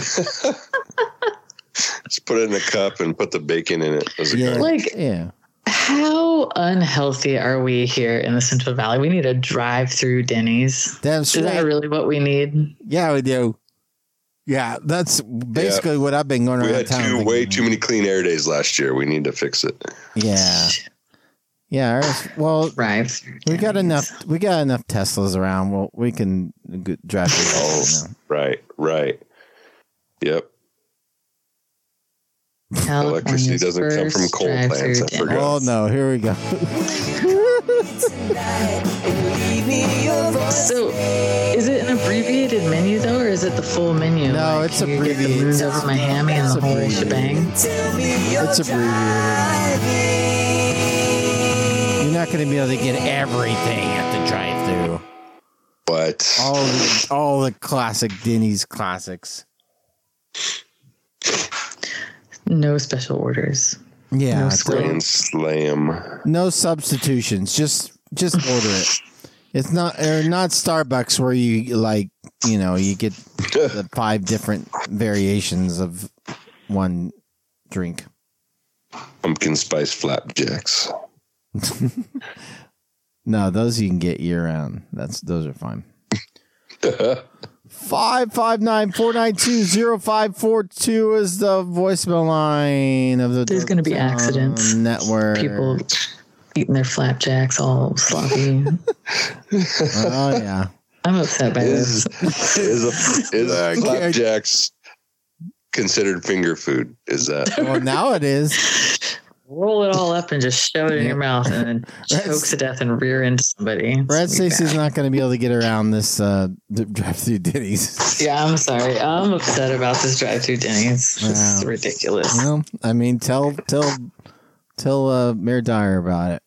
Just put it in a cup and put the bacon in it. Yeah. Like- yeah. How unhealthy are we here in the Central Valley? We need a drive through Denny's. That's Is right. that really what we need? Yeah, we do. Yeah, that's basically what I've been going we around had town. two thinking. way too many clean air days last year. We need to fix it. Yeah, yeah. ours- Well, right. we got enough. We got enough Teslas around. Well, we can drive. Oh, through right, right. Yep. Electricity doesn't come from coal plants, I forgot. Oh no! Here we go. So, is it an abbreviated menu though, or is it the full menu? No, it's can you get the abbreviated. moons over my hammy and It's the whole abbreviated. shebang. It's abbreviated. You're not going to be able to get everything at the drive-through. But All the, all the classic Denny's classics. No special orders. Yeah, No grand slam. no substitutions. Just just order it. It's not or not Starbucks where you like you know you get the five different variations of one drink. Pumpkin spice flapjacks. No, those you can get year round. That's those are fine. Five five nine four nine two zero five four two is the voicemail line of the There's gonna be accidents. network. People eating their flapjacks all sloppy. Oh yeah, I'm upset by Is this. is a is I can't- flapjacks considered finger food? Is that well now it is. Roll it all up and just shove it in your mouth and then That's- choke to death and rear into somebody. It's Rad gonna Stacy's not going to be able to get around this uh, drive-through Denny's. Yeah, I'm sorry. I'm upset about this drive-through Denny's. This is Wow. ridiculous. Well, I mean, tell tell tell uh, Mayor Dyer about it.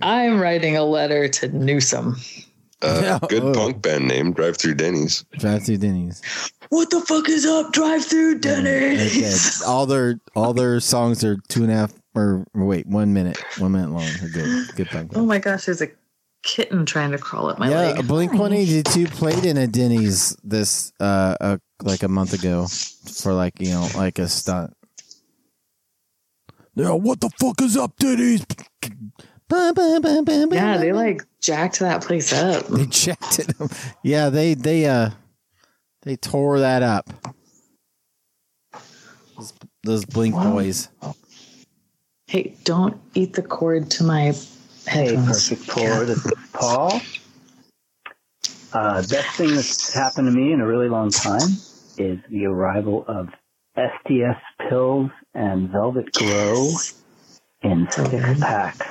I'm writing a letter to Newsom. uh, Yeah. good Oh. punk band name? Drive through Denny's. Drive-through Denny's. What the fuck is up, drive-through Denny's? good. All their all their songs are two and a half or wait one minute one minute long. Good. Good punk. Oh my gosh, there's a kitten trying to crawl up my yeah, leg. Blink One Eighty Two played in a Denny's this uh, uh like a month ago for like you know like a stunt. Yeah, what the fuck is up, Denny's? Yeah, they like jacked that place up. they checked it. Yeah, they they uh they tore that up. Those, those Blink Wow. boys. Hey, don't eat the cord to my Hey, headphones. perfect cord. This is Paul. Uh, best thing that's happened to me in a really long time is the arrival of STS Pils and Velvet Glow in six good. packs.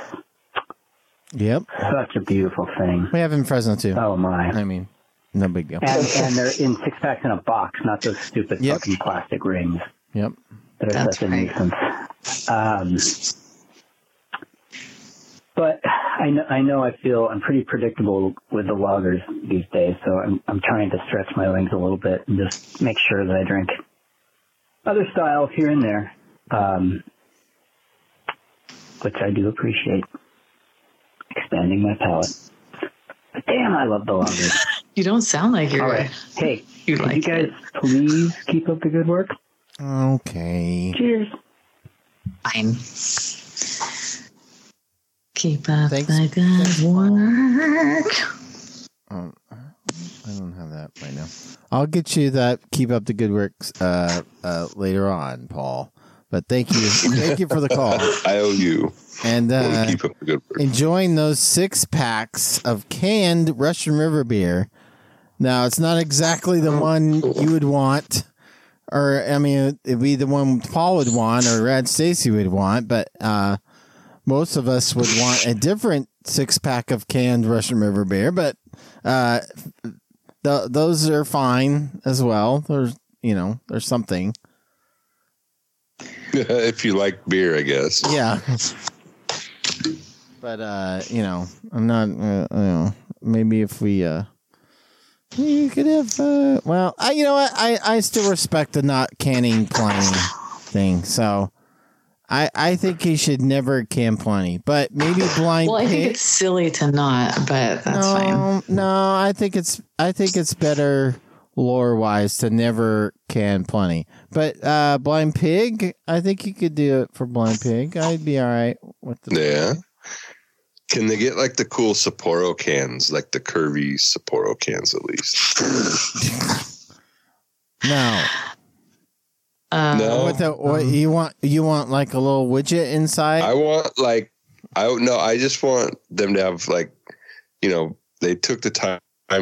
Yep, Such a beautiful thing. we have in Fresno too. Oh my! I mean, no big deal. And, and they're in six packs in a box, not those stupid Yep. fucking plastic rings Yep. that are That's such a right. nuisance. Um, but I know, I know I feel I'm pretty predictable with the lagers these days, so I'm, I'm trying to stretch my wings a little bit and just make sure that I drink other styles here and there, um, which I do appreciate. Expanding my palate. But damn, I love the lagers. You don't sound like you're. All right. Hey, You could like you guys please keep up the good work? Okay. Cheers. Fine. Keep up Thanks- the thanks, good work. Um, I don't have that right now. I'll get you that. Keep up the good works uh, uh, later on, Paul. But thank you, thank you for the call I owe you. and We'll uh, keep up the good work. enjoying those six packs of canned Russian River beer. Now it's not exactly the one you would want, or I mean, it'd be the one Paul would want or Rad Stacy would want, but uh, most of us would want a different six pack of canned Russian River beer. But uh, th- those are fine as well. There's you know there's something. if you like beer, I guess. Yeah. But uh, you know, I'm not. Uh, you know, maybe if we uh, you could have. Uh, well, I you know what I I still respect the not canning plenty thing. So. I, I think he should never can plenty, but maybe blind. Well, I think pig- it's silly to not, but that's no, fine. No, I think it's I think it's better lore wise to never can plenty. But uh blind pig, I think you could do it for blind pig. I'd be all right with the Yeah. Can they get like the cool Sapporo cans, like the curvy Sapporo cans at least? No. Um, No. What the what you want you want like a little widget inside? I want like I don't know. I just want them to have like, you know, they took the time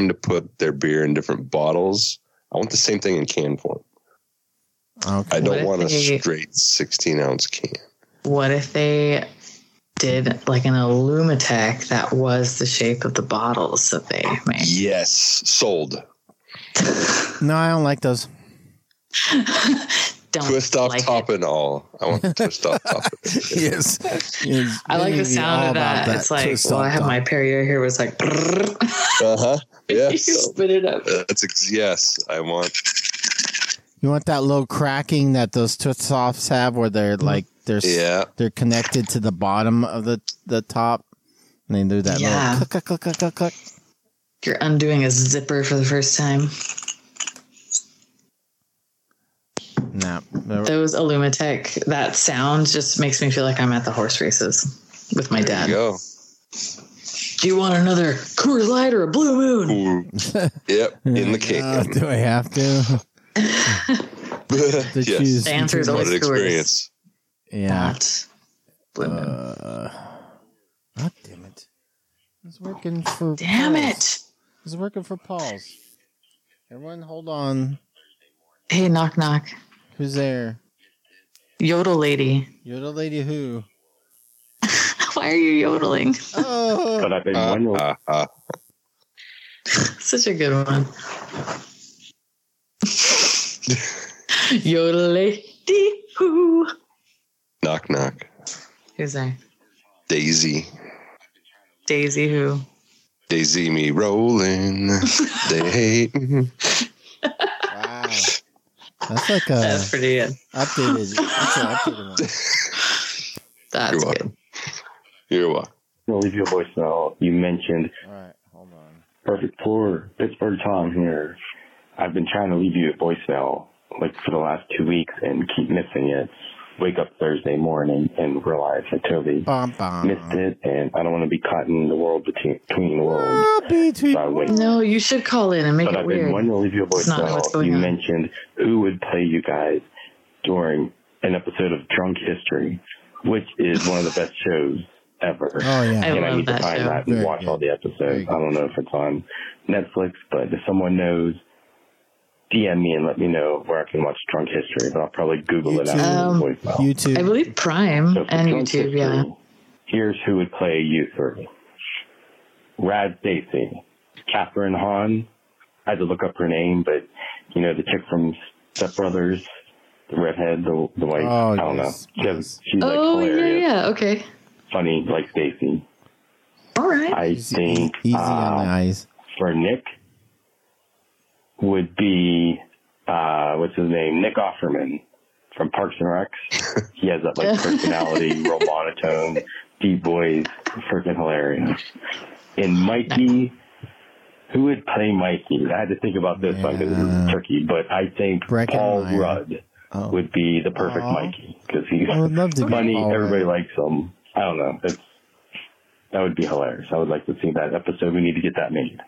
to put their beer in different bottles. I want the same thing in can form. okay. I don't if want a they- straight sixteen ounce can. What if they did like an Alumi-Tek that was the shape of the bottles that they made? Yes, sold. No, I don't like those. Don't Twist off like top it. and all. I want the twist off top. yes. yes. I like the sound of about that. It's like, twist well, I have top. my Perrier here. Was like, Uh huh. Yes. you open it up. That's ex- yes. I want. You want that little cracking that those twist offs have where they're like they're Yeah. they're connected to the bottom of the the top and they do that Yeah. little click click click click click. You're undoing a zipper for the first time. No. They're- Those Alumi-Tek, that sound just makes me feel like I'm at the horse races with my There dad. you go. Do you want another Coors Light or a Blue Moon? Yep. In the Uh, can. do I have to? to yes. The answer is What always an Coors. Experience. Yeah. Not Blue Moon. Uh, God damn it! It's working for. Damn Paul's. it! It's working for Paul's. Everyone, hold on. Hey, knock knock. Who's there? Yodel lady. You're lady who. Why are you yodeling? Oh, But I've been Uh, uh, uh. Such a good one. Yodel lady who? Knock knock. Who's there? Daisy. Daisy who? Daisy me rolling. they hate. wow! That's like a That's pretty good. updated. That's an updated one. That's You're good. You're welcome. I'll leave you a voicemail. You mentioned All right, hold on. perfect for Pittsburgh Tom here. I've been trying to leave you a voicemail like for the last two weeks and keep missing it. Wake up Thursday morning and realize I totally Bum, bum. missed it, and I don't want to be caught in the world between, between the worlds. Ah, between- So wait. No, you should call in and make But it I've been weird. wanting to leave you a It's not what's voicemail. going You on. mentioned who would play you guys during an episode of Drunk History, which is one of the best shows ever. Oh yeah. I and I love need to that find show. that and Very watch good. all the episodes. I don't know if it's on Netflix, but if someone knows, DM me and let me know where I can watch Drunk History. But I'll probably Google it YouTube. after Um, the voicemail. YouTube. I believe Prime So and Drunk YouTube, yeah. Here's who would play you three. Rad Stacy, Kathryn Hahn. I had to look up her name, but you know the chick from Step Brothers, the redhead, the the white. Oh, I don't yes, know. She has, she's like Oh, yeah, hilarious, yeah. Okay. funny like Stacy. All right. I Easy, think easy uh, on the eyes. for Nick would be uh, what's his name? Nick Offerman from Parks and Rec. he has that like personality, real monotone, deep voice, freaking hilarious. And Mikey, who would play Mikey? I had to think about this one because Yeah. it's tricky, but I think Paul. Rudd Oh. would be the perfect Aw. Mikey because he's I would love to be funny. Paul Everybody likes him. I don't know. It's that would be hilarious. I would like to see that episode. We need to get that made.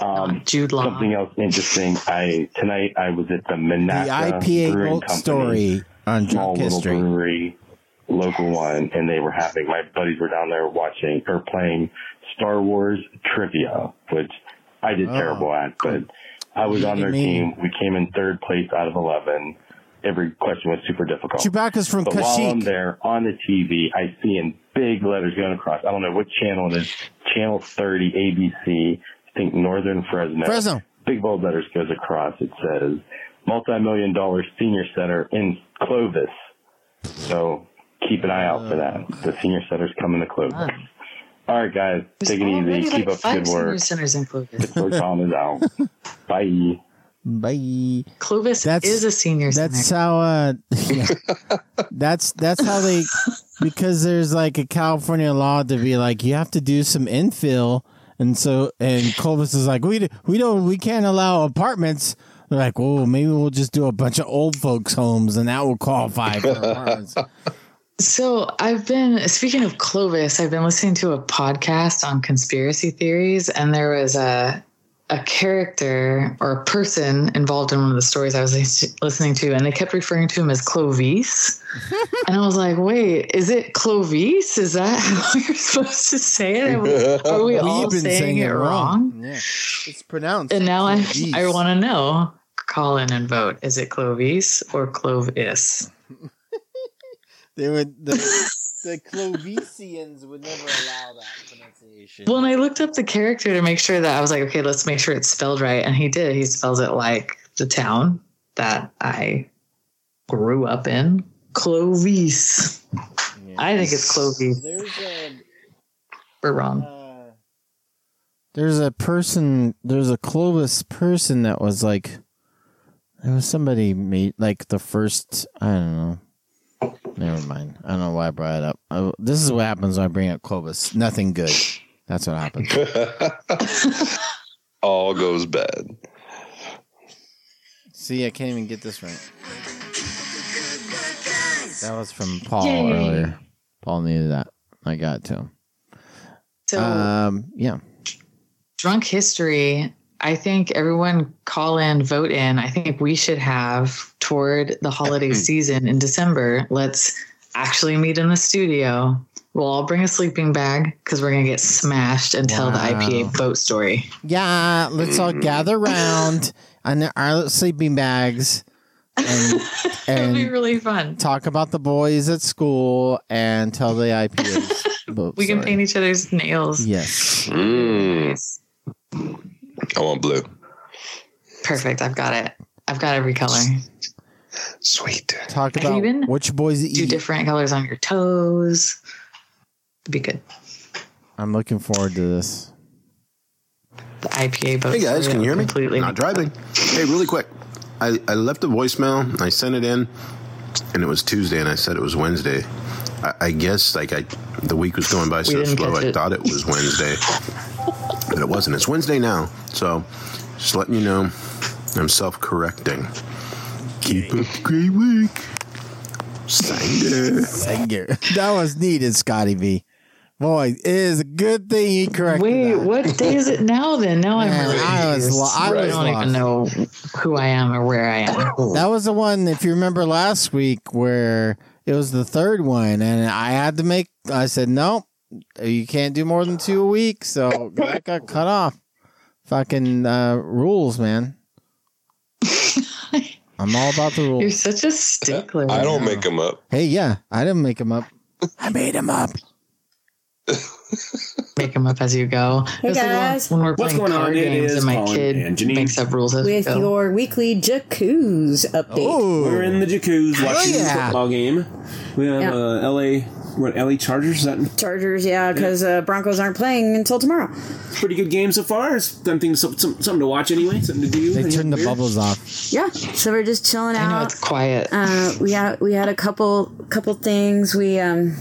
Um, Jude Law. something else interesting. I tonight I was at the The Menaka IPA Brewing Boat Company, story on small Drunk little History. brewery, local one, and they were having my buddies were down there watching or playing Star Wars trivia, which I did Oh, terrible at, but I was on their Me. team. We came in third place out of eleven. Every question was super difficult. Chewbacca's from But while I'm Kashyyyk. there on the TV, I see in big letters going across. I don't know what channel it is. Channel 30 ABC. I think Northern Fresno. Fresno. Big bold letters goes across. It says multi-million dollar senior center in Clovis. So keep an eye out for that. The senior center's coming to Clovis. Fun. All right, guys. There's Take it easy. Keep like up the good senior work. centers in Clovis. Pittsburgh Tom is out. Bye. Bye. Clovis That's- is a senior That's center. how. Uh, yeah. that's that's how they because there's like a California law to be like you have to do some infill, and so and Clovis is like we we don't we can't allow apartments. They're like, oh, maybe we'll just do a bunch of old folks' homes, and that will qualify for apartments. So I've been speaking of Clovis. I've been listening to a podcast on conspiracy theories, and there was a a character or a person involved in one of the stories I was listening to, and they kept referring to him as Clovis. and I was like, "Wait, is it Clovis? Is that how you're supposed to say it? Are we, are we all We've been saying, it wrong?" Yeah, it's pronounced. And now I I want to know. Call in and vote. Is it Clovis or Clovis? They would the, the Clovisians would never allow that pronunciation. Well, and I looked up the character to make sure that I was like, okay, let's make sure it's spelled right. And he did. He spells it like the town that I grew up in. Clovis. I think it's Clovis. There's a We're wrong. uh, there's a person. There's a Clovis person that was like, there was somebody made like the first. I don't know. Never mind. I don't know why I brought it up. I, this is what happens when I bring up Clovis. Nothing good. That's what happens. All goes bad. See, I can't even get this right. That was from Paul Yay. earlier. Paul needed that. I got it to him. So, Um, yeah. drunk history. I think everyone call in, vote in. I think we should have toward the holiday season in December. Let's actually meet in the studio. We'll all bring a sleeping bag because we're going to get smashed and tell the IPA boat story. Yeah, let's all gather around on our sleeping bags and It'll be really fun. talk about the boys at school and tell the IPAs. boat We can story. paint each other's nails. Yes. Mm, I want blue. Perfect. I've got it. I've got every color. Sweet. Talk Have you about been- which boys Do eat. different colors on your toes. It'd be good. I'm looking forward to this. The IPA boat. Hey guys, can you hear me? Completely. Not driving. Hey, really quick. I, I left a voicemail. I sent it in, and it was Tuesday, and I said it was Wednesday. I, I guess like I, the week was going by so slow. I thought it was Wednesday, but it wasn't. It's Wednesday now. So just letting you know, I'm self-correcting. Keep up the great week. Sanger. Sanger. That was needed, Scotty V. Boy, it is a good thing he corrected Wait, that. what day is it now? Then now I'm Man, really I was lo- I I don't even know who I am or where I am. That was the one, if you remember last week, where it was the third one, and I had to make. I said, "Nope, you can't do more than two a week," so that got cut off. Fucking uh, rules, man. I'm all about the rules. You're such a stickler. I don't make them up. Hey, yeah, I didn't make them up. I made them up. make them up as you go. Hey, It's like when- guys. when we're What's playing going on? card games and my Colin kid and makes up rules as we With go. your weekly Jacuz update. Oh, We're in the jacuzzi watching yeah. the football game. We have Yeah. uh, LA, what, LA Chargers? Is that Chargers, yeah, because uh, Broncos aren't playing until tomorrow. pretty good game so far? It's something, some, some, something to watch anyway, something to do. they turned the beer? bubbles off. Yeah, so we're just chilling out. I know out. it's quiet. Uh, we had we had a couple couple things. We um,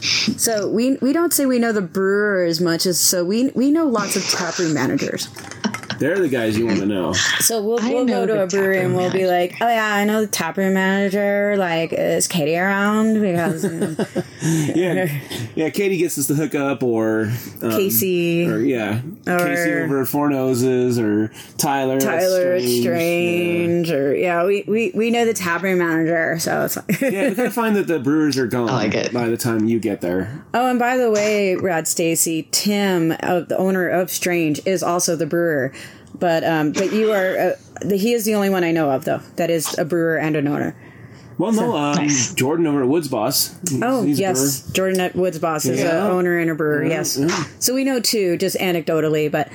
so we we don't say we know the brewer as much as so we we know lots of taproom managers. They're the guys you want to know. So we'll, we'll know go to a brewery and we'll be like, oh yeah, I know the taproom manager. Like, is Katie around? Because Yeah, yeah. Katie gets us to hook up, or um, Casey, or yeah, Or- Casey over at Four Noses, or Tyler. Tyler at Strange. Strange, or yeah, we, we we know the taproom manager. So it's like, Yeah, yeah we gotta find that the brewers are gone I like it. by the time you get there. Oh, and by the way, Rad Stacy, Tim, uh, the owner of Strange, is also the brewer. But um, but you are uh, the, he is the only one I know of though that is a brewer and an owner. Well, no, um, Nice. Jordan over at Woods Boss. He's- Oh yes, Jordan at Woods Boss is Yeah. a owner and a brewer. yes, so we know two, just anecdotally, but.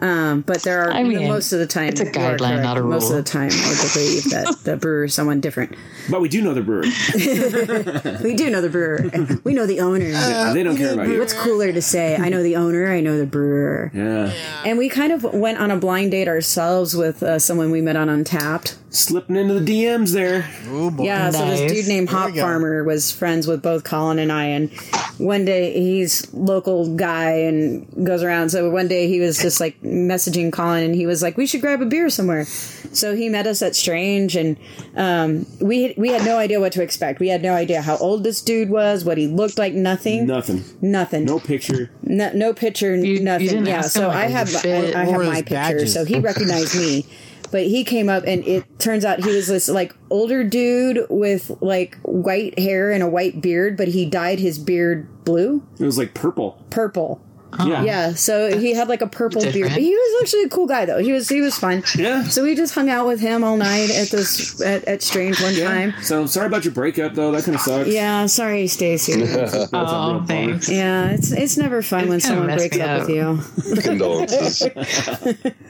Um, but there are I mean, most of the time it's a you guideline, correct. not a rule. Most of the time, I believe that the brewer is someone different. But we do know the brewer. We do know the brewer. we know the owner. they don't care about you. What's cooler to say? I know the owner. I know the brewer. Yeah. And we kind of went on a blind date ourselves with uh, someone we met on Untappd. Slipping into the DMs there. Oh boy. Yeah, so this dude named Hop. Farmer was friends with both Colin and I. And one day he's local guy and goes around. So one day he was just like messaging Colin and he was like, "We should grab a beer somewhere." So he met us at Strange, and um, we we had no idea what to expect. We had no idea how old this dude was, what he looked like, nothing, Nothing. nothing. No picture. No, no picture, You- nothing. you yeah, so I have? I, I have my his picture, badges. so he recognized me. But he came up, and it turns out he was this like older dude with like white hair and a white beard, but he dyed his beard blue, It was like purple. purple. Yeah. Yeah, so he had like a purple beard. Different. But he was actually a cool guy, though. He was he was fun. Yeah. So we just hung out with him all night at this at, at Strange one time. So sorry about your breakup, though. That kind of sucks. Yeah, sorry, Stacy. oh, thanks. yeah, it's it's never fun when someone breaks up up. with you. Condolences.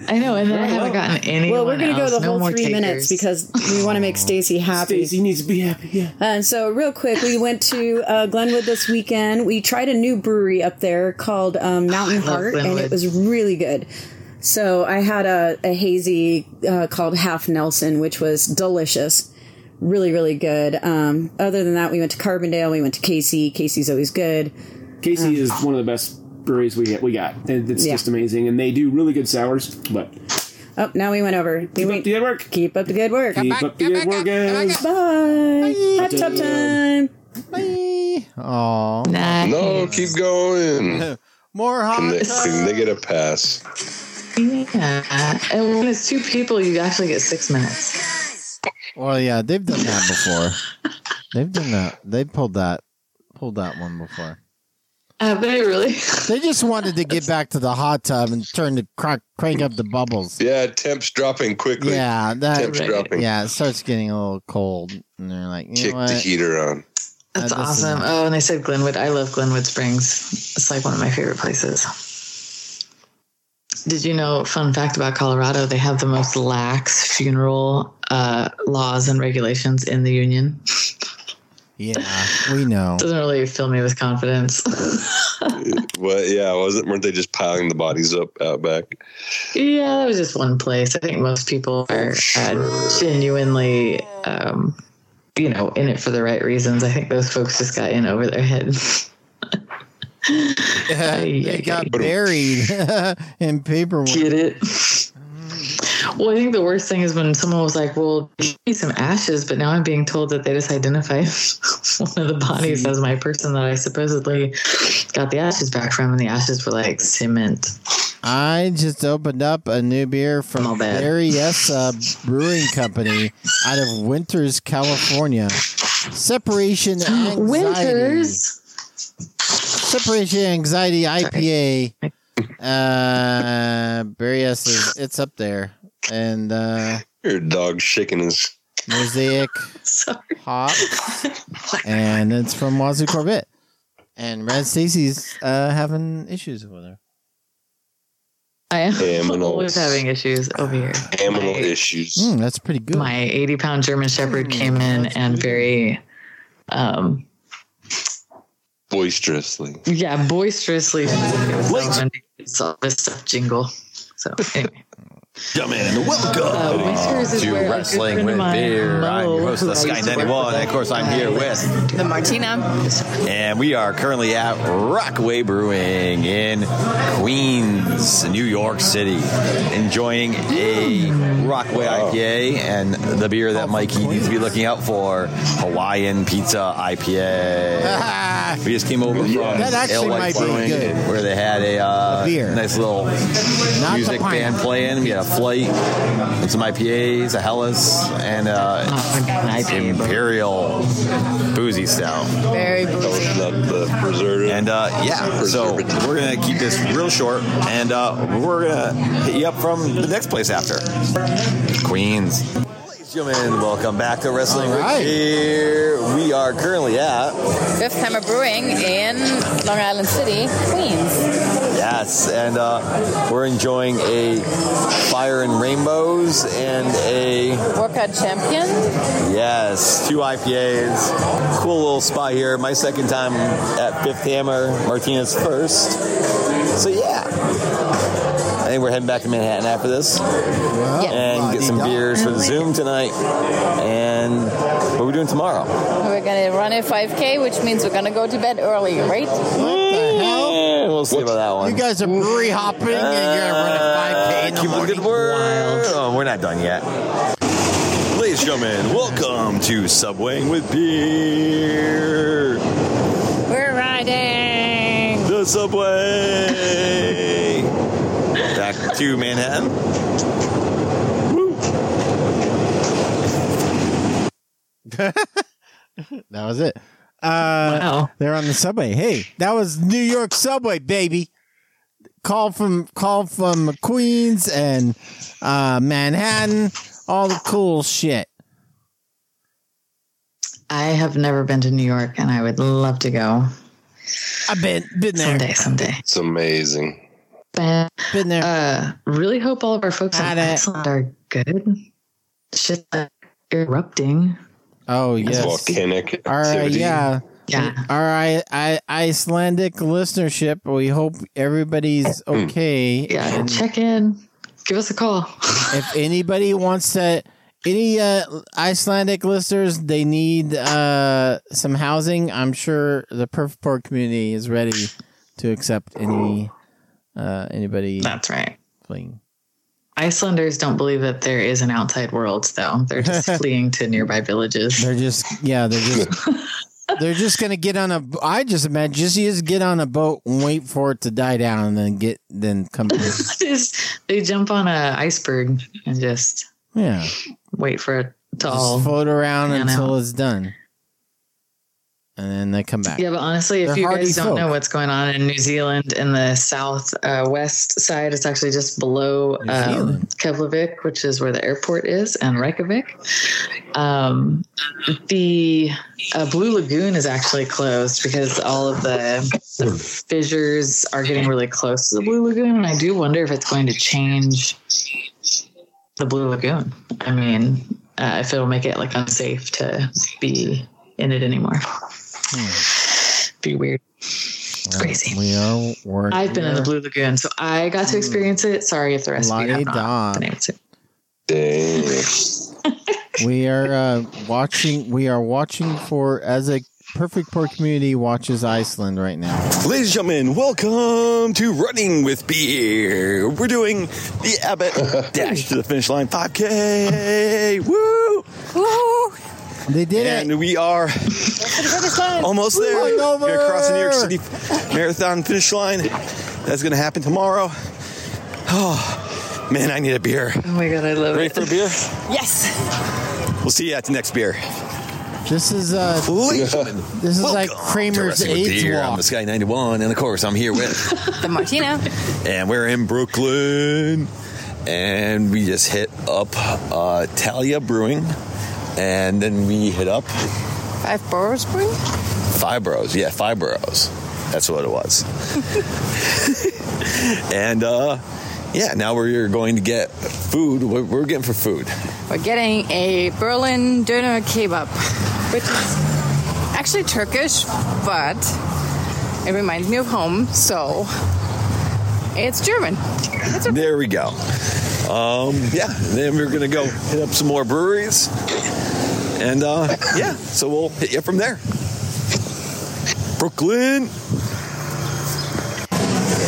I know, and then I haven't gotten any. Well, we're gonna go the no whole more three minutes because we want to make Stacy happy. Stacy needs to be happy. Yeah. And so, real quick, we went to uh, Glenwood this weekend. We tried a new brewery up there called um, Mountain love Heart, and it was really good. So I had a, a hazy uh, called Half Nelson, which was delicious. Really, really good. Um, other than that, we went to Carbondale. We went to Casey. Casey's always good. Casey is one of the best breweries we we got. And It's Yeah. just amazing, and they do really good sours. But Oh, now we went over. We keep went, up the good work. keep up the good work. Keep up the good work, guys. Bye. Hot tub time. Bye. Aw. Nice. No, keep going. More hot Can they, tub. can they get a pass? Yeah. And when it's two people, you actually get six minutes. Well, yeah, they've done that before. they've done that. They pulled that, pulled that one before. Have they really? They just wanted to get back to the hot tub and turn the crank, crank up the bubbles. Yeah, temps dropping quickly. Yeah, temps that. Right. dropping. Yeah, it starts getting a little cold, and they're like, you Kick know the heater on. That's Uh, this is- awesome. Oh, and they said Glenwood. I love Glenwood Springs. It's like one of my favorite places. Did you know, fun fact about Colorado, they have the most lax funeral uh, laws and regulations in the union. Yeah, we know. Doesn't really fill me with confidence. Well, yeah, wasn't weren't they just piling the bodies up out back? yeah, that was just one place. I think most people are uh, genuinely um, you know, in it for the right reasons. I think those folks just got in over their heads. yeah, they got buried in paperwork. Get it? Well, I think the worst thing is when someone was like, "Well, give me some ashes," but now I'm being told that they just identified one of the bodies as my person that I supposedly got the ashes back from, and the ashes were like cement. I just opened up a new beer from All bad. Berryessa Brewing Company out of Winters, California. Separation anxiety. Winters. Separation anxiety IPA. Uh, Berryessa's. It's up there, and uh, Your dog shaking his. Mosaic Sorry. Hop, and it's from Wazoo Corvette. And Red Stacy's uh, having issues with her. I am Aminals. always having issues over here. Aminal My- issues. Mm, that's pretty good. my 80 pound German Shepherd came in and very, um, Boisterously. yeah, boisterously. Saw this stuff jingle. So anyway, Come in. Welcome uh, Winters to where Wrestling with Beer. I'm your host, the Sky used to work 91. And of course, I'm here with. The Martina. And we are currently at Rockaway Brewing in Queens, New York City, enjoying a Rockaway IPA and the beer that Mikey needs to be looking out for Hawaiian Pizza IPA. We just came over from That actually Alewife be Brewing, good. where they had a, uh, A beer. nice little Not music band playing. We had a flight and some IPAs, a Helles, and uh, Imperial boozy stout. Very boozy. not the preservative. And uh, yeah, so we're gonna keep this real short, and uh, we're gonna hit you up from the next place after Queens. Ladies and gentlemen, welcome back to Wrestling All with right. Beer. We are currently at Fifth Hammer Brewing in Long Island City, Queens. Yes, and uh, we're enjoying a Fire and Rainbows and a Workout champion. Yes, two IPAs. Cool little spot here. My second time at Fifth Hammer, Martinez first. So yeah. I think we're heading back to Manhattan after this Well, and get some beers for the Zoom tonight. And what are we doing tomorrow? We're gonna run a 5K, which means we're gonna go to bed early, right? What the hell? Eh, we'll see about that one. You guys are brewery hopping and you're gonna run a 5K in the Keep up the morning. good work. Wild. Oh, we're not done yet. Ladies and gentlemen, welcome to Subwaying with Beer. We're riding. The subway. Back to Manhattan. That was it. Uh, Wow. They're on the subway. Hey, that was New York subway, baby. Call from call from Queens and uh, Manhattan. All the cool shit. I have never been to New York, and I would love to go I've been been there. someday. Someday. It's amazing. But, Been there. uh, really hope all of our folks Had in it. Iceland are good. Shit erupting. Oh It's yes. volcanic All right. Yeah. Yeah. All right. I, Icelandic listenership. We hope everybody's okay. Yeah. And Check in. Give us a call. if anybody wants to any uh Icelandic listeners they need uh some housing, I'm sure the Perfect Pour community is ready to accept any uh anybody That's right. fleeing. Icelanders don't believe that there is an outside world, though. They're just fleeing to nearby villages. They're just yeah, they're just they're just gonna get on a I just imagine just just get on a boat and wait for it to die down and then get then come. Just- they jump on a iceberg and just Yeah. wait for it to all. Float around until out. it's done. And then they come back. Yeah, but honestly, if They're you guys don't folk. know what's going on in New Zealand in the south uh, west side, it's actually just below um, Keflavik, which is where the airport is, and Reykjavik. Um, the uh, Blue Lagoon is actually closed because all of the, the fissures are getting really close to the Blue Lagoon, and I do wonder if it's going to change the Blue Lagoon. I mean, uh, if it'll make it like unsafe to be in it anymore. Be weird. It's crazy. We are working. I've been in the Blue Lagoon, so I got to experience it. Sorry if the rest of you have La-di-da. not been able to. We are uh, watching. We are watching for as a Perfect Pour community watches Iceland right now. Ladies and gentlemen, welcome to Running with Beer. We're doing the Abbott Dash to the Finish Line 5K. Woo! Woo! They did and it. we are almost there. We're We're going the New York. City Marathon finish line. That's going to happen tomorrow. Oh, man, I need a beer. Oh my god, I love Ready it. Ready for a beer? Yes. We'll see you at the next beer. This is uh, Ladies this is like welcome to Kramer's Wrestling with AIDS Beer. I'm the Sky 91, and of course, I'm here with The Martino, and we're in Brooklyn. And we just hit up uh, Talea Brewing, and then we hit up Five Boroughs Brewing. Fibros. Yeah, Fibros. That's what it was. and uh, yeah, now we're going to get food. What we're getting for food? We're getting a Berlin Döner Kebab, which is actually Turkish, but it reminds me of home, so it's German. It's There we go. Um, yeah, then we're gonna go hit up some more breweries, and uh, yeah, so we'll hit you from there. Brooklyn.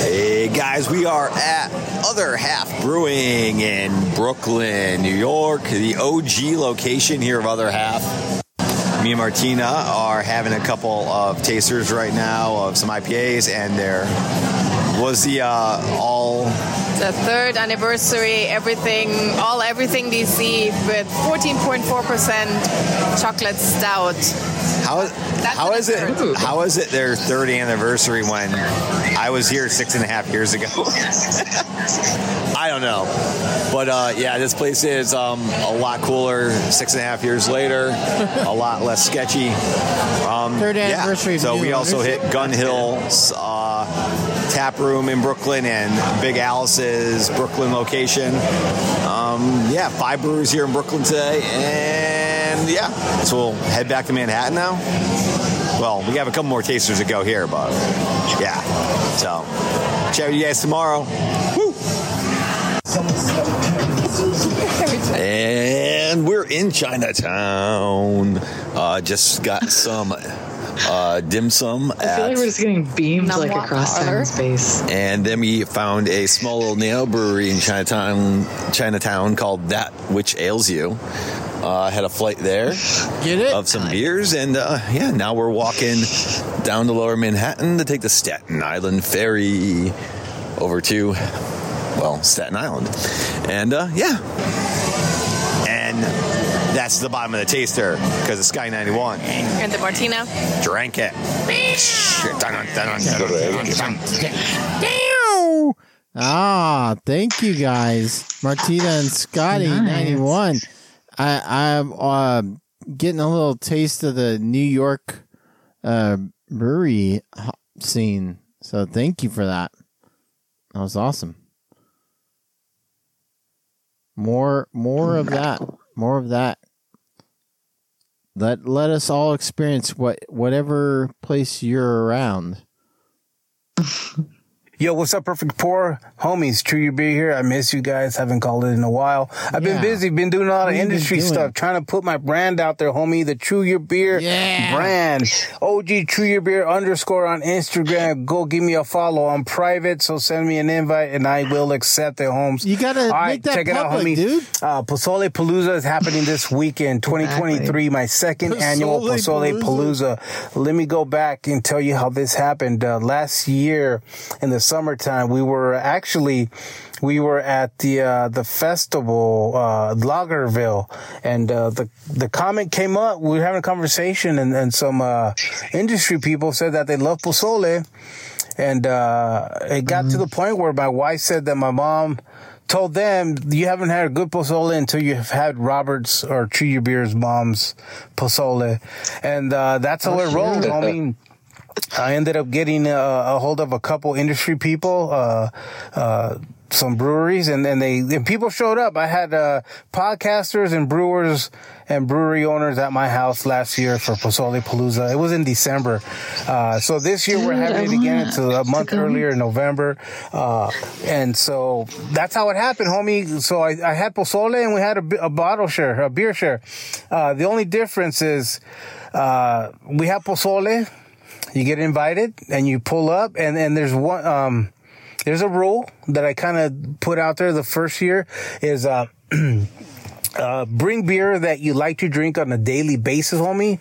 Hey guys, we are at Other Half Brewing in Brooklyn, New York, the OG location here of Other Half. Me and Martina are having a couple of tasters right now of some IPAs, and there was the uh, all the third anniversary, everything, all everything DC with 14.4% chocolate stout. How That's how what is I've it? heard. How is it their third anniversary when I was here six and a half years ago? I don't know, but uh, yeah, this place is um, a lot cooler. Six and a half years later, a lot less sketchy. Um, Third anniversary of So we also hit Gun Hill's uh, tap room in Brooklyn and Big Alice's Brooklyn location. Um, yeah, five breweries here in Brooklyn today, and yeah, so we'll head back to Manhattan now. Well, we have a couple more tasters to go here, but yeah. So, chat with you guys tomorrow. Woo! And we're in Chinatown. Uh, just got some uh, dim sum I feel like we're just getting beamed Numb like walk across time and space. and then we found a small little nail brewery in Chinatown, Chinatown called That Which Ails You. Uh, had a flight there Get it? of some beers, and uh, yeah, now we're walking down to Lower Manhattan to take the Staten Island ferry over to, well, Staten Island, and uh, yeah, and that's the bottom of the taster because it's Sky 91. And the Martina. Drank it. Damn! Ah, thank you guys, Martina and Scotty, Nice. ninety one. I I'm uh, getting a little taste of the New York uh, brewery scene, so thank you for that. That was awesome. More more of that. More of that. Let let us all experience what whatever place you're around. Yo, what's up, Perfect Pour? Homies, Chew Your Beer here. I miss you guys. Haven't called it in a while. I've Yeah. been busy, been doing a lot of industry stuff, trying to put my brand out there, homie. The Chew Your Beer Yeah. brand. OG Chew Your Beer underscore on Instagram. Go give me a follow. I'm private, so send me an invite and I will accept it, homes. You gotta All make that check it out, public, homie. dude. Uh, Pozole Palooza is happening this weekend, 2023, my second annual Pozole Pozole Palooza. Let me go back and tell you how this happened. Uh, last year in the summertime, we were actually, we were at the, uh, the festival, uh, Lagerville and, uh, the, the comment came up. We were having a conversation and, and some, uh, industry people said that they love Pozole. And, uh, it got to the point where my wife said that my mom, told them you haven't had a good pozole until you've had Robert's or Chew Your Beer's mom's pozole, and uh, that's how it rolled. I mean. I ended up getting uh, a hold of a couple industry people, uh, uh, some breweries and, and they and people showed up. I had uh, podcasters and brewers and brewery owners at my house last year for Pozole Palooza. It was in December. Uh, so this year we're having I it again. It's a month earlier in November. Uh, and so that's how it happened, homie. So I, I had Pozole and we had a, a bottle share, a beer share. Uh, the only difference is uh, we have Pozole. You get invited and you pull up and, and there's one, um, there's a rule that I kind of put out there the first year is, uh, uh, bring beer that you like to drink on a daily basis, homie.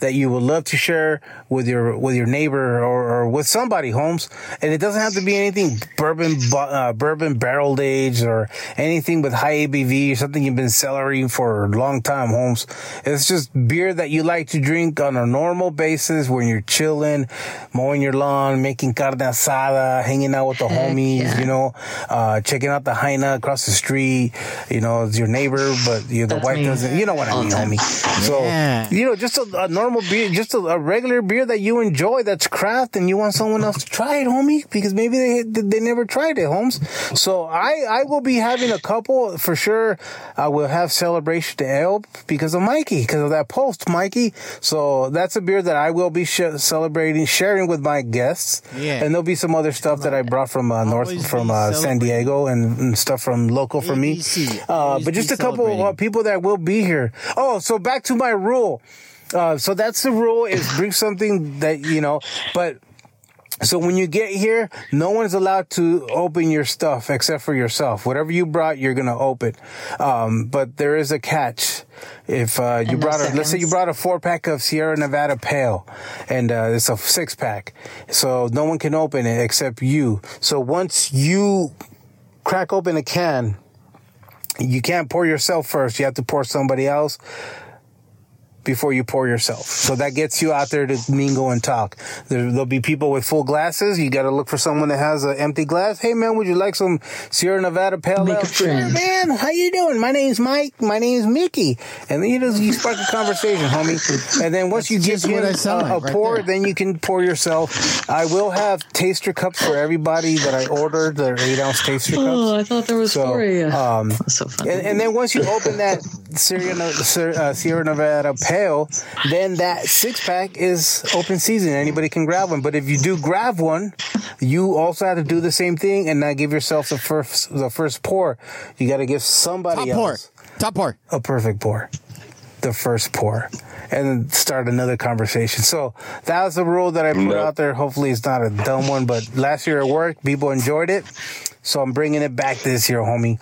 That you would love to share with your with your neighbor or, or with somebody, Holmes, and it doesn't have to be anything bourbon uh, bourbon barrel aged or anything with high ABV or something you've been cellaring for a long time, Holmes. It's just beer that you like to drink on a normal basis when you're chilling, mowing your lawn, making carne asada, hanging out with the Heck homies, yeah. you know, uh, checking out the Heina across the street. You know, it's your neighbor, but you, the That's wife me. doesn't. You know what I mean, homie. So Yeah. you know, just a, a normal beer, just a, a regular beer that you enjoy that's craft, and you want someone else to try it, homie, because maybe they they never tried it, Holmes. So I I will be having a couple for sure. I will have celebration to ale because of Mikey, because of that post, Mikey. So that's a beer that I will be sh- celebrating, sharing with my guests. Yeah. and there'll be some other stuff that I brought from uh, North from uh, San. Diego and, and stuff from local for me. Uh, but just a couple uh, people that will be here. Oh, so back to my rule. Uh, so that's the rule is bring something that, you know, but so when you get here, no one's allowed to open your stuff except for yourself. Whatever you brought, you're to open. Um, but there is a catch. If, uh, you brought a, let's say you brought a four pack of Sierra Nevada Pale and, uh, it's a six pack. So no one can open it except you. So once you crack open a can, you can't pour yourself first. You have to pour somebody else before you pour yourself. So that gets you out there to mingle and talk. There, there'll be people with full glasses. You got to look for someone that has an empty glass. Hey man, would you like some Sierra Nevada Pale Ale? Sure, man. How you doing? My name's Mike. My name's Mickey. And then you just you spark a conversation, homie. And then once you That's give just what him a, a right pour, there. then you can pour yourself. I will have taster cups for everybody that I ordered. They're eight ounce taster cups. Oh, I thought there was So, four of you. um, so funny. and, and then once you open that Sierra, uh, Sierra Nevada Pale, then that six pack is open season. Anybody can grab one. But if you do grab one, you also have to do the same thing and not give yourself the first the first pour. You got to give somebody Top pour. else Top pour. a perfect pour. The first pour. And start another conversation. So that was the rule that I put No. out there. Hopefully it's not a dumb one, but last year it worked. People enjoyed it. So I'm bringing it back this year, homie.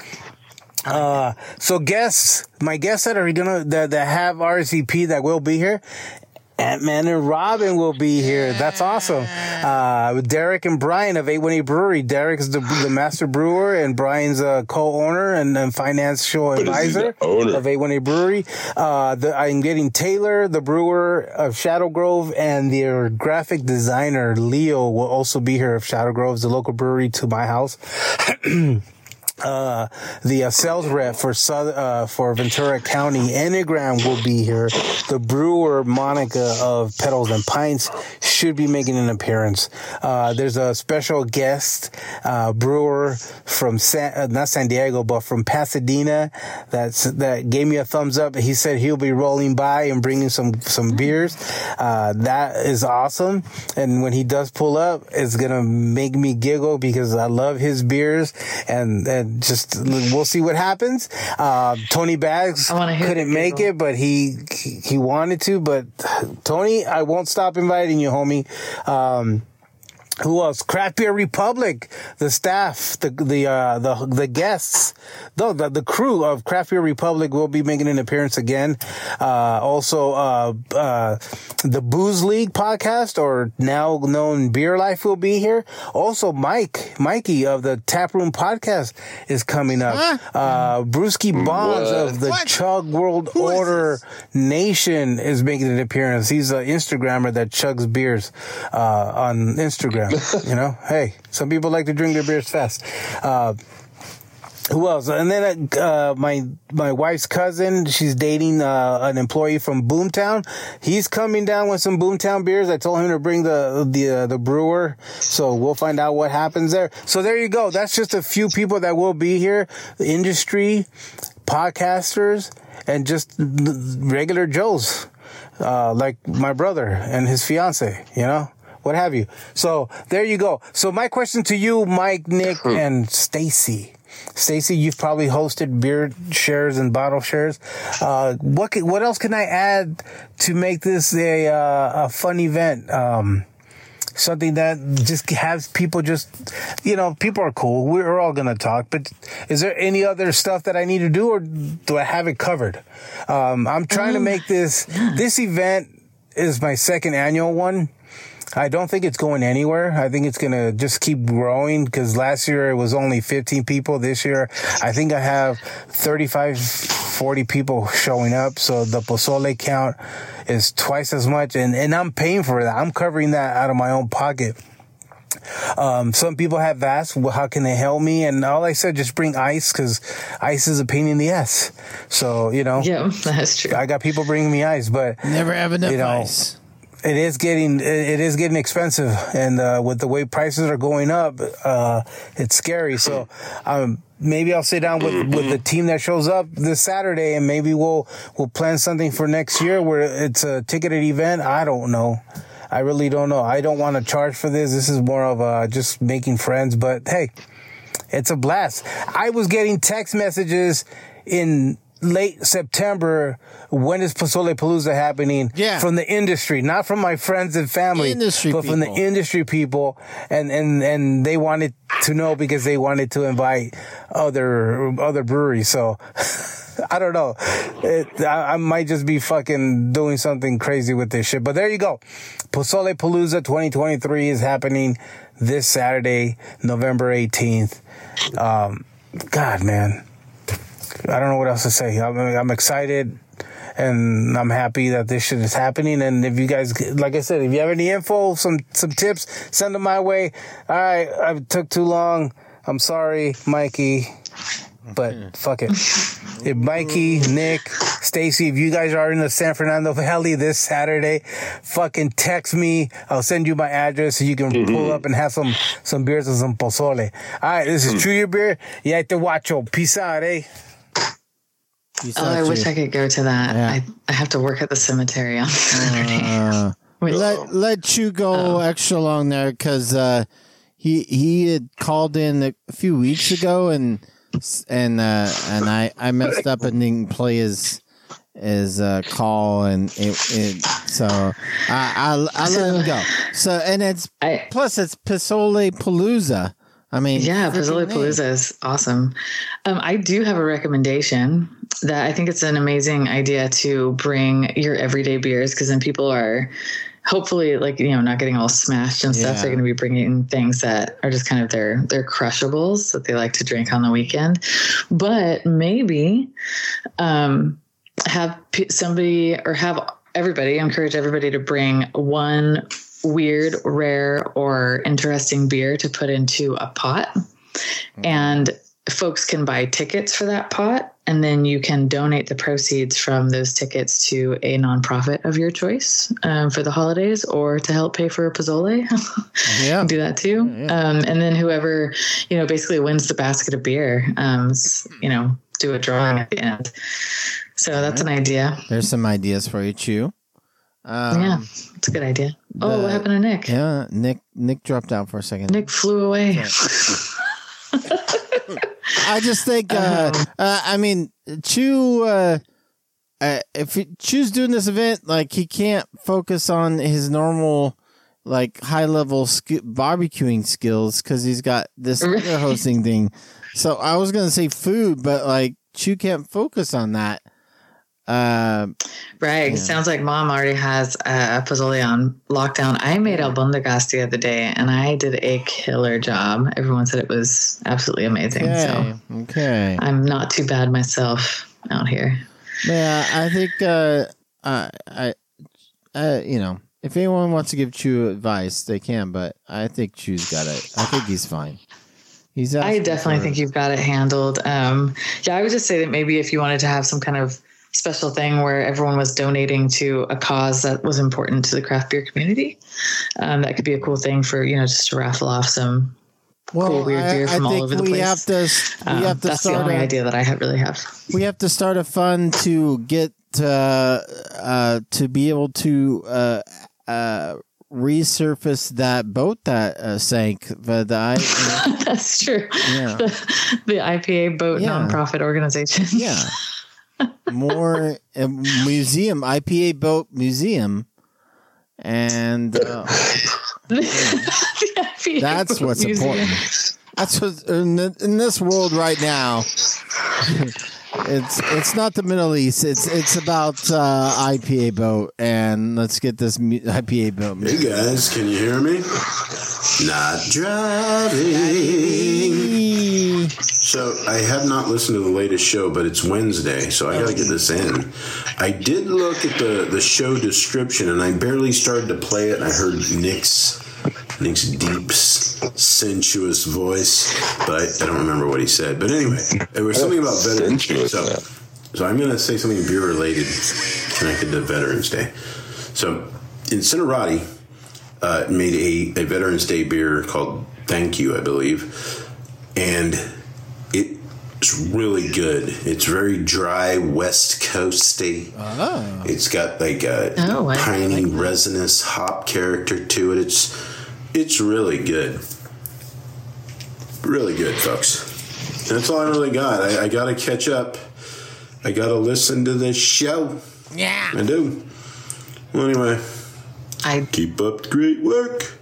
Uh, so guests, my guests that are gonna, that, that have RSVP that will be here, Ant-Man and Robin will be here. That's awesome. Uh, with Derek and Brian of 818 Brewery. Derek's the, the master brewer and Brian's a co-owner and, and financial advisor owner? of 818 Brewery. Uh, the, I'm getting Taylor, the brewer of Shadow Grove and their graphic designer, Leo, will also be here of Shadow Grove, the local brewery to my house. uh, the uh, sales rep for South, uh, for Ventura County, Enneagram will be here. The brewer Monica of Petals and Pints should be making an appearance. Uh, there's a special guest uh, brewer from San, uh, not San Diego, but from Pasadena that's that gave me a thumbs up. He said he'll be rolling by and bringing some some beers. Uh, that is awesome. And when he does pull up, it's gonna make me giggle because I love his beers and and just we'll see what happens. Uh, Tony Bags I wanna hear couldn't make it, but he he wanted to. But Tony, I won't stop inviting you, homie. Um, who else? Craft Beer Republic, the staff, the the uh, the the guests, no, the the crew of Craft Beer Republic will be making an appearance again. Uh, also, uh, uh, the Booze League podcast, or now known Beer Life, will be here. Also, Mike, Mikey of the Taproom podcast is coming up. Uh, Brewski Bonds What? of the What? Chug World Who is Order Nation is making an appearance. He's an Instagrammer that chugs beers uh, on Instagram. you know, hey, some people like to drink their beers fast. Uh, who else? And then uh, my my wife's cousin, she's dating uh, an employee from Boomtown. He's coming down with some Boomtown beers. I told him to bring the the uh, the brewer, so we'll find out what happens there. So there you go. That's just a few people that will be here. The industry, podcasters, and just regular Joes, uh, like my brother and his fiance. You know what have you. So there you go. So my question to you, Mike, Nick, and Stacy. Stacy, you've probably hosted beer shares and bottle shares. Uh, what can, what else can I add to make this a uh, a fun event? Um, something that just has people just, you know, people are cool. We're all gonna talk, but is there any other stuff that I need to do, or do I have it covered? Um, I'm trying to Um, make this this event is my second annual one. I don't think it's going anywhere. I think it's going to just keep growing because last year it was only 15 people. This year, I think I have 35, 40 people showing up. So the Pozole count is twice as much and, and I'm paying for that. I'm covering that out of my own pocket. Um, some people have asked, well, how can they help me? And all I said, just bring ice because ice is a pain in the ass. So, you know, yeah, that's true. I got people bringing me ice, but Never have enough you know, ice. It is getting it is getting expensive, and uh, with the way prices are going up, uh, it's scary. So um, maybe I'll sit down with with the team that shows up this Saturday, and maybe we'll we'll plan something for next year where it's a ticketed event. I don't know. I really don't know. I don't want to charge for this. This is more of uh, just making friends. But hey, it's a blast. I was getting text messages in late September. When is Pozole Palooza happening? Yeah. From the industry, not from my friends and family, Industry but from the industry people. And, and, and they wanted to know because they wanted to invite other, other breweries. So I don't know. It, I, I might just be fucking doing something crazy with this shit. But there you go. Pozole Palooza 2023 is happening this Saturday, November 18th. Um, God, man. I don't know what else to say. I'm, I'm excited and I'm happy that this shit is happening. And if you guys, like I said, if you have any info, some, some tips, send them my way. All right. I took too long. I'm sorry, Mikey, but mm-hmm. fuck it. If Mikey, Nick, Stacy, if you guys are in the San Fernando Valley this Saturday, fucking text me. I'll send you my address so you can mm-hmm. pull up and have some, some beers and some pozole. All right. This is mm. Chew Your Beer. Yeah, te watcho. Peace out, eh? Oh, I wish. I could go to that. Yeah. I, I have to work at the cemetery on Saturday. Uh, let let you go extra long there because uh, he he had called in a few weeks ago and and uh, and I I messed up and didn't play his his uh, call and it, it so I I, I let him go. So and it's I, plus it's Pisole Palooza. I mean, yeah, Pizzoli. Palooza is awesome. Um, I do have a recommendation that I think it's an amazing idea to bring your everyday beers because then people are hopefully like you know not getting all smashed and stuff. Yeah. They're going to be bringing things that are just kind of their their crushables that they like to drink on the weekend. But maybe um, have p- somebody or have everybody encourage everybody to bring one weird, rare, or interesting beer to put into a pot. And folks can buy tickets for that pot. And then you can donate the proceeds from those tickets to a nonprofit of your choice um, for the holidays or to help pay for a Pozole. Yeah. do that too. Um, and then whoever, you know, basically wins the basket of beer, um, you know, do a drawing at the end. So that's an idea. There's some ideas for you, Chew. Um, yeah, it's a good idea. Oh, what happened to Nick? Yeah, Nick Nick dropped out for a second. Nick flew away. I just think, uh, Um, uh, I mean, Chew, uh, uh, if Chew's doing this event, like he can't focus on his normal, like high level sk- barbecuing skills because he's got this other hosting thing. So I was gonna say food, but like Chew can't focus on that. Uh, Right. Yeah. Sounds like mom already has a Pozzoli on lockdown. I made albondigas the other day and I did a killer job. Everyone said it was absolutely amazing. okay, So okay. I'm not too bad myself out here. Yeah, I think uh, I, I, uh, you know, if anyone wants to give Chew advice, they can. But I think Chew's got it. I think he's fine. He's I definitely for- think you've got it handled. Um, yeah, I would just say that maybe if you wanted to have some kind of special thing where everyone was donating to a cause that was important to the craft beer community, um, that could be a cool thing for you know just to raffle off some Well, cool weird I- beer I from all think over the we place. have to we Um, have to that's the start only a- idea that I have really have. we have to start a fund to get uh, uh, to be able to uh, uh, resurface that boat that uh, sank. But I, That's true. Yeah. The, the IPA boat Yeah. nonprofit organization. yeah, more uh, museum IPA boat museum, and uh, The that's what's museum. important. That's what in, the, in this world right now. It's it's not the Middle East. It's it's about uh, IPA boat, and let's get this mu- IPA boat. Hey guys, can you hear me? Not driving. So I have not listened to the latest show, but it's Wednesday, so I got to get this in. I did look at the the show description, and I barely started to play it. And I heard Nick's Nick's deep, sensuous voice, but I, I don't remember what he said. But anyway, there was something about Veterans Day. So, so I'm going to say something beer related connected to Veterans Day. So, Incinerati uh, made a, a Veterans Day beer called Thank You, I believe, and it's really good. It's very dry, West Coasty. Oh. Ah. It's got like a Oh, I piney, resinous hop character to it. It's it's really good, really good, folks. That's all I really got. I, I got to catch up. I got to listen to this show. Yeah, I do. Well, anyway, I keep up the great work,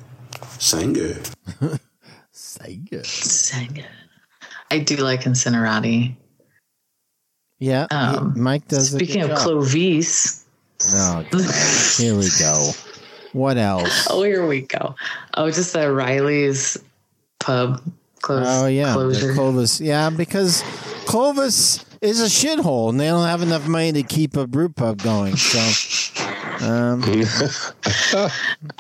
Sanger. Sanger. Sanger. I do like Incinerati. Yeah, he- Um, Mike does. a Speaking good of job. Clovis, Oh, God. here we go. What else? oh, here we go. Oh, just the Riley's pub close. Oh yeah, the closure. Clovis. Yeah, because Clovis is a shithole, and they don't have enough money to keep a brew pub going. So, um,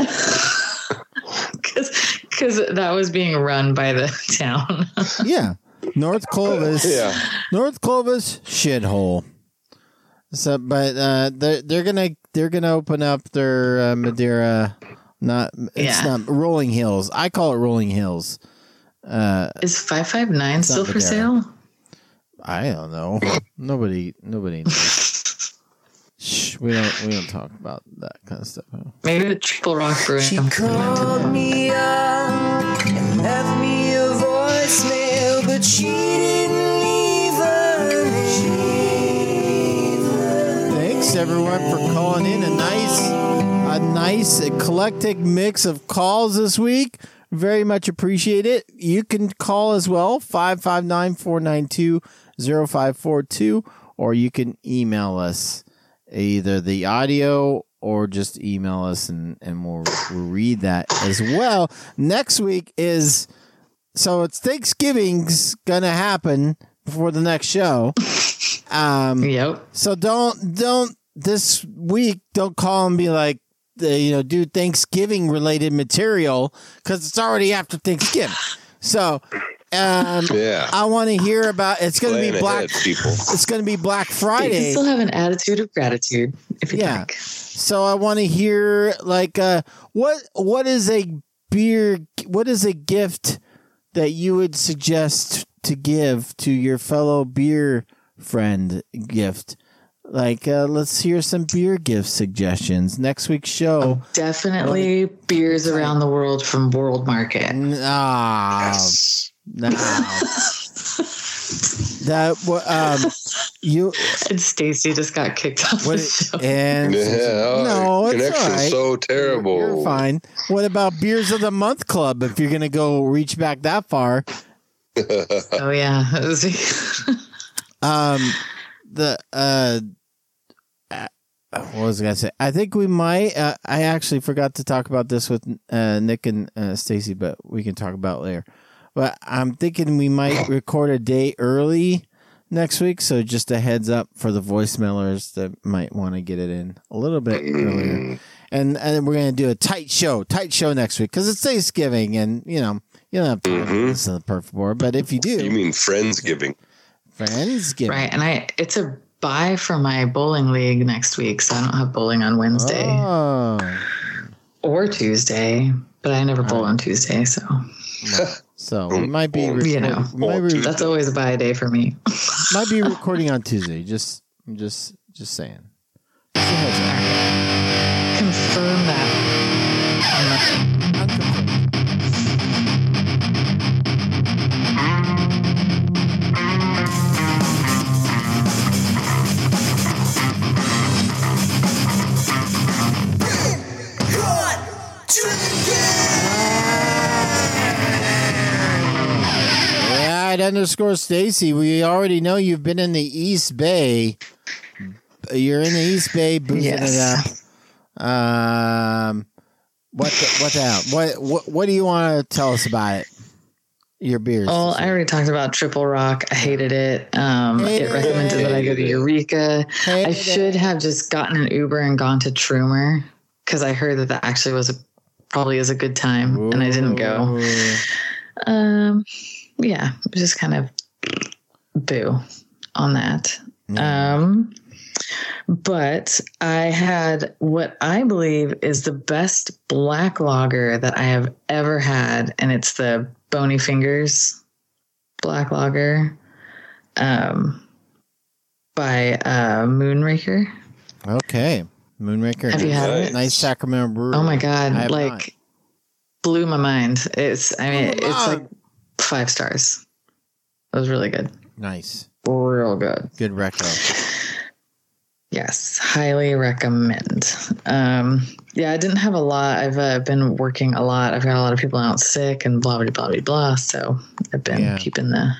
because that was being run by the town. yeah, North Clovis. Yeah. North Clovis shithole. So, but uh, they're they're gonna they're gonna open up their uh, Madera. Not it's Yeah. not Rolling Hills. I call it Rolling Hills. Uh, Is five five nine It's not still for Madera. sale? I don't know. Nobody nobody knows. Shh, we don't we don't talk about that kind of stuff. Maybe the Triple Rock Brewing She called me up and left me a voicemail, but she didn't leave a name. Thanks everyone for calling in. A nice, a nice eclectic mix of calls this week. Very much appreciate it. You can call as well 559-492-0542 or you can email us either the audio or just email us and, and we'll, we'll read that as well. Next week is so it's Thanksgiving's gonna happen before the next show. Um, yep. So don't don't this week don't call and be like uh, you know do Thanksgiving related material because it's already after Thanksgiving. So um, Yeah. I want to hear about. It's going to be Black. ahead, people. It's going to be Black You can Friday. still have an attitude of gratitude if you Yeah. like. So I want to hear like uh, what what is a beer? What is a gift that you would suggest to give to your fellow beer friend? Gift. Like, uh, let's hear some beer gift suggestions. Next week's show. Definitely beers around the world from World Market. Ah, no. that what um you And Stacy just got kicked off what the show. and Yeah, no, it's connection's all right. so terrible. You're fine. What about beers of the month club? If you're gonna go reach back that far, oh yeah. um, the uh, uh, what was I gonna say? I think we might. Uh, I actually forgot to talk about this with uh, Nick and uh, Stacy, but we can talk about it later. But I'm thinking we might record a day early next week, so just a heads up for the voicemailers that might want to get it in a little bit earlier. And and we're gonna do a tight show, tight show next week because it's Thanksgiving, and you know You don't have to listen to the Perfect Pour, but if you do, Mm-hmm. You mean Friendsgiving? Friendsgiving. Right. And I it's a buy for my bowling league next week, so I don't have bowling on Wednesday Oh, or Tuesday. But I never bowl on Tuesday, so so we might be, you know might, be, that's always a buy day for me. might be recording on Tuesday. Just, I'm just, just saying. Confirm underscore Stacy. We already know you've been in the East Bay. You're in the East Bay boozing Yes. it up. Um, what the, what the hell? What what what do you want to tell us about it? Your beers. Oh, I already talked about Triple Rock. I hated it. Um, it recommended that I go to Eureka. I should have just gotten an Uber and gone to Trumer because I heard that that actually was a, probably is a good time, and I didn't go. Um, yeah, it was just kind of boo on that. Um, but I had what I believe is the best black lager that I have ever had, and it's the Bony Fingers Black Lager um, by uh, Moonraker. Okay, Moonraker. Have you had it? Nice Sacramento brewery. Oh my I god! have Like not. blew my mind. It's I mean Oh, it's like five stars. It was really good. nice, Real good. good record. Yes, highly recommend. Um, yeah, I didn't have a lot. I've uh, been working a lot. I've got a lot of people out sick and blah blah blah blah blah. So I've been Yeah. keeping the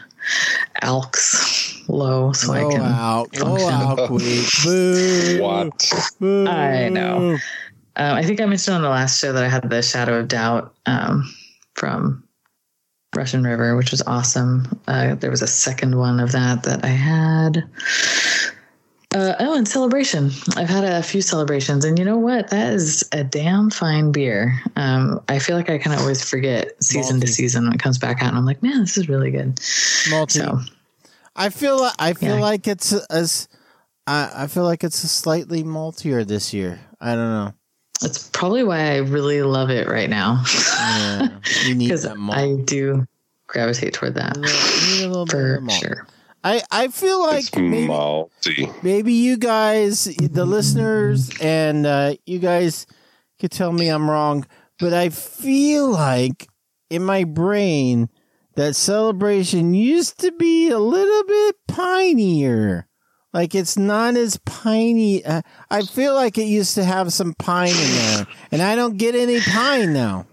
alks low so I can out, function. out, quick. Boo. What? Boo. I know. Um, I think I mentioned on the last show that I had the Shadow of Doubt um, from Russian River, which was awesome. Uh, there was a second one of that that I had. Uh, oh, and celebration. I've had a few celebrations, and you know what? That is a damn fine beer. Um, I feel like I kind of always forget season to season when it comes back out, and I'm like, man, this is really good. Malty. So I feel like I feel Yeah. like it's as I, I feel like it's a slightly maltier this year. I don't know. That's probably why I really love it right now. Yeah, you need because that malt. I do gravitate toward that You need a little for of sure. I I feel like It's maybe, malty. maybe you guys, the listeners, and uh, you guys could tell me I'm wrong, but I feel like in my brain that celebration used to be a little bit pinier. Like it's not as piney. Uh, I feel like it used to have some pine in there, and I don't get any pine now.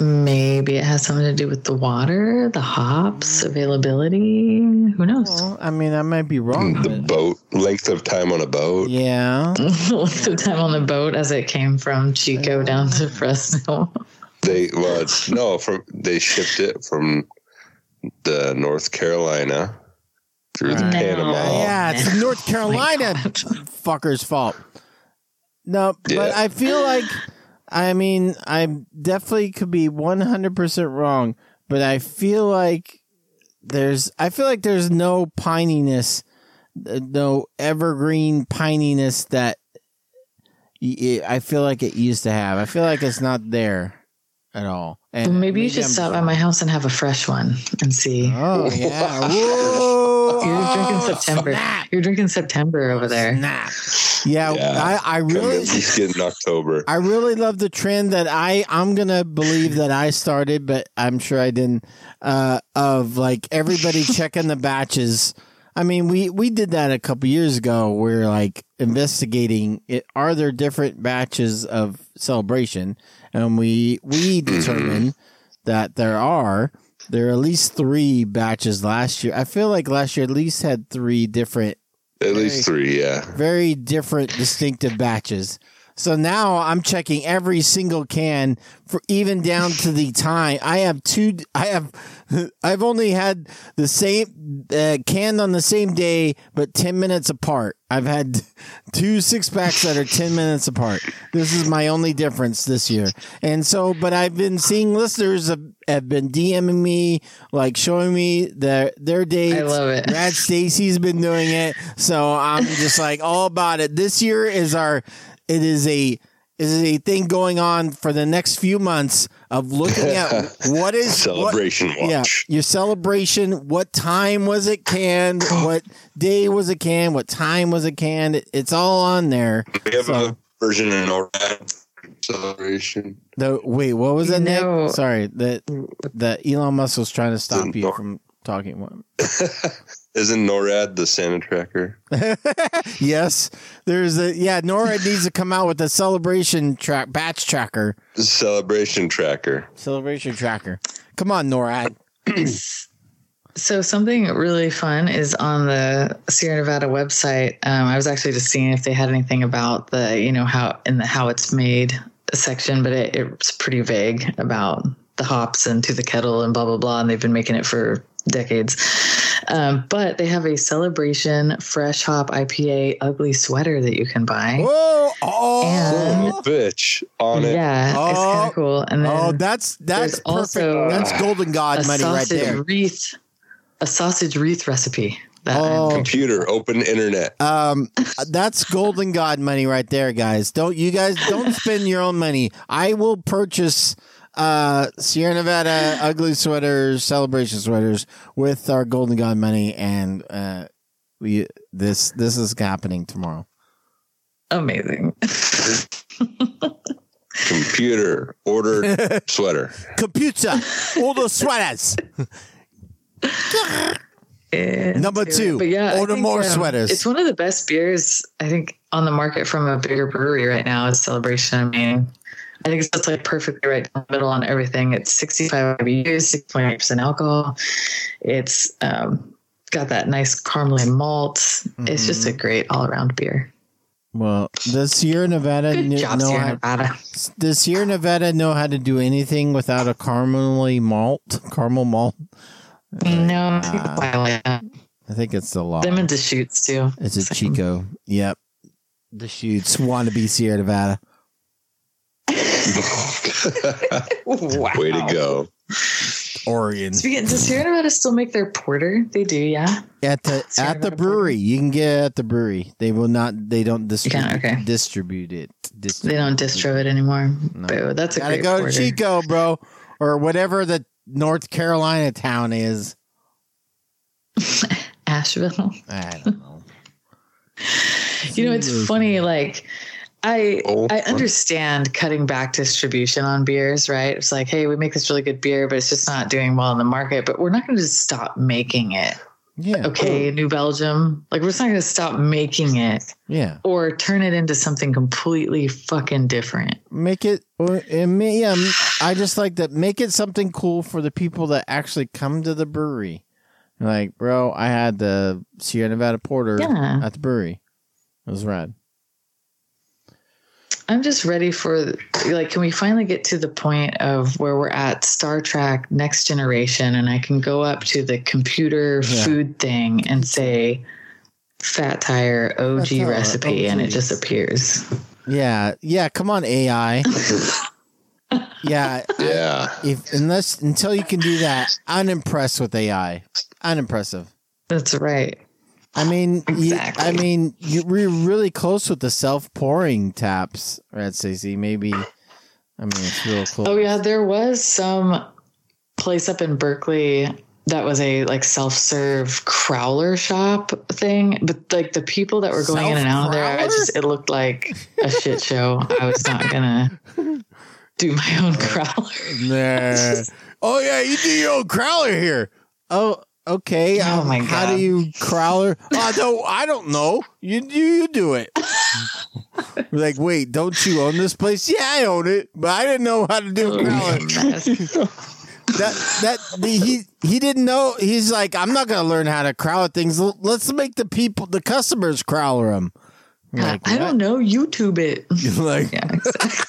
Maybe it has something to do with the water, the hops availability. Who knows? Well, I mean, I might be wrong. The but- boat length of time on a boat. yeah. Length of time on the boat as it came from Chico down to Fresno. They well, it's no from they shipped it from the North Carolina through the Right. Panama. Yeah, it's North Oh Carolina fucker's fault. No, but Yeah. I feel like, I mean, I definitely could be 100% wrong, but I feel like there's, I feel like there's no pininess, uh, no evergreen pininess that I feel like it used to have. I feel like it's not there at all. And Well, maybe you should I'm stop by my house and have a fresh one and see. Oh, yeah. You're drinking Oh, September. snap. You're drinking September over there. Snap. Yeah, Yeah. I, I really, at least in October. I really love the trend that I I'm gonna believe that I started, but I'm sure I didn't. Uh, of like everybody checking the batches. I mean, we we did that a couple years ago. We're like investigating it. Are there different batches of celebration? And we we determine that there are. There are at least three batches last year. I feel like last year at least had three different At least three, yeah. very different distinctive batches. So now I'm checking every single can for even down to the time. I have two. I have. I've only had the same uh, canned on the same day, but ten minutes apart. I've had two six packs that are 10 minutes apart. This is my only difference this year. And so, but I've been seeing listeners have, have been DMing me, like showing me their, their dates. I love it. Rad Stacy's been doing it. So I'm just like all about it. This year is our, it is a, is a thing going on for the next few months of looking at what is Celebration what, Yeah, watch. your celebration. What time was it canned? what day was it canned? What time was it canned? It- It's all on there. We have So- a version in NORAD celebration. The wait, what was that? No. Nick? Sorry, that that Elon Musk was trying to stop you Nor- from talking. Isn't NORAD the Santa tracker? yes, there's a yeah. NORAD needs to come out with a celebration track batch tracker. Celebration tracker. Celebration tracker. Come on, NORAD. So something really fun is on the Sierra Nevada website. Um, I was actually just seeing if they had anything about the, you know, how in the how it's made section, but it, it's pretty vague about the hops and to the kettle and blah blah blah. And they've been making it for decades. Um, but they have a celebration fresh hop IPA ugly sweater that you can buy. Whoa! Oh, And- Oh, bitch on it. Yeah, it's kind Oh. of cool. And then oh, that's that's perfect. also that's golden god a money right sausage there. wreath, a sausage wreath recipe. That Oh. Computer, open internet. Um, that's golden god money right there, guys. Don't you guys don't spend your own money. I will purchase uh Sierra Nevada ugly sweaters, celebration sweaters with our golden god money, and uh, we this this is happening tomorrow. amazing. Computer, order sweater. Computer, all the sweaters. Number two, But yeah, order think, more um, sweaters. It's one of the best beers I think on the market from a bigger brewery right now. Is Celebration. I mean, I think it's like perfectly right down the middle on everything. It's 65 IBUs, 6.8 percent alcohol. It's um, got that nice caramely malt. It's just Mm-hmm. a great all around beer. Well, does Sierra Nevada Good job, know Sierra how, Nevada. does Sierra Nevada know how to do anything without a caramely malt? Caramel malt? No, I think Uh, I think it's the law. them and shoots too. It's a Chico. Yep. The shoots want to be Sierra Nevada. Way to go. Oregon. Speaking, does Sierra Nevada still make their porter? They do, yeah. At the Sierra at the Nevada brewery. You can get it at the brewery. They will not they don't distribute can, okay. distribute it. They don't distro it anymore. Boo. That's a Gotta great go porter. to Chico, bro. Or whatever the North Carolina town is. Asheville. I don't know. You know, it's funny. Like, I Oh, I understand cutting back distribution on beers, right? It's like, hey, we make this really good beer, but it's just not doing well in the market. But we're not going to just stop making it. Yeah. Okay, New Belgium. Like, we're just not going to stop making it Yeah. or turn it into something completely fucking different. Make it or may, yeah, I just like that make it something cool for the people that actually come to the brewery. Like, bro, I had the Sierra Nevada Porter Yeah. at the brewery. It was rad. I'm just ready for like, can we finally get to the point of where we're at Star Trek Next Generation, and I can go up to the computer Yeah. food thing and say Fat Tire OG Fat Tire, recipe, and it just appears. Yeah, yeah. Come on, AI. yeah, Yeah. if unless until you can do that, unimpressed with AI. Unimpressive. That's right. I mean, you- I mean, you, we're really close with the self-pouring taps, right, Stacey? Maybe. I mean, it's real close. Oh yeah, there was some place up in Berkeley that was a like self-serve crowler shop thing, but like the people that were going in and out of there, I just it looked like a shit show. I was not gonna do my own uh, crowler. Nah. oh yeah, you do your own crowler here. Oh, okay. Oh, um, my How do you crowler? oh, no, I don't know. You you you do it. Like, wait, don't you own this place? Yeah, I own it, but I didn't know how to do a crowler. that that the, he he didn't know. He's like, I'm not gonna learn how to crowler things. Let's make the people, the customers, crowler them. Like, I don't know. YouTube it. You're like, Yeah, exactly.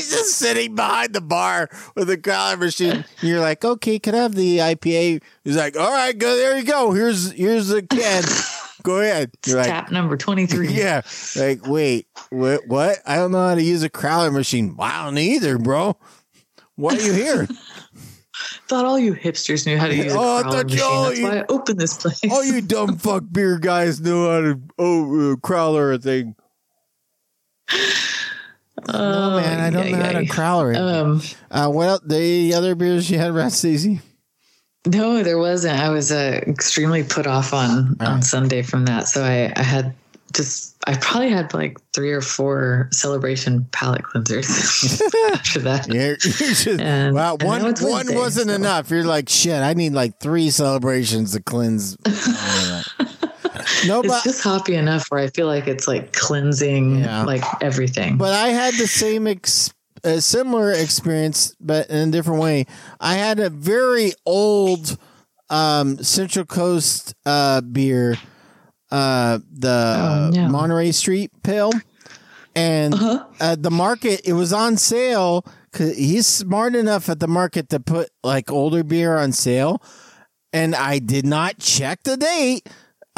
He's just sitting behind the bar with a crowler machine. You're like, okay, can I have the IPA? He's like, all right, go there you go. Here's here's the can. Go ahead. You're like, Tap number 23. yeah. Like, wait, what? What? I don't know how to use a crowler machine. Well, I don't either, bro. Why are you here? Thought all you hipsters knew how to use a Oh, thought machine. That's why I opened this place. All you dumb fuck beer guys know how to oh uh, crowler a thing. No, man, I don't know how to crowler it. Um, uh, what else? The other beers you had, Rad Stacy? No, there wasn't. I was uh, extremely put off on on Sunday from that. So I, I had just I probably had like three or four celebration palate cleansers after that. Yeah, should- And- wow, and one one Wednesday, wasn't so- enough. You're like, shit, I need like three celebrations to cleanse. no, it's but just hoppy enough where I feel like it's like cleansing Yeah. like everything. But I had the same ex- a similar experience, but in a different way. I had a very old um, Central Coast uh, beer, uh, the Oh, no. Monterey Street Pale, and Uh-huh. at the market it was on sale. Cause he's smart enough at the market to put like older beer on sale, and I did not check the date.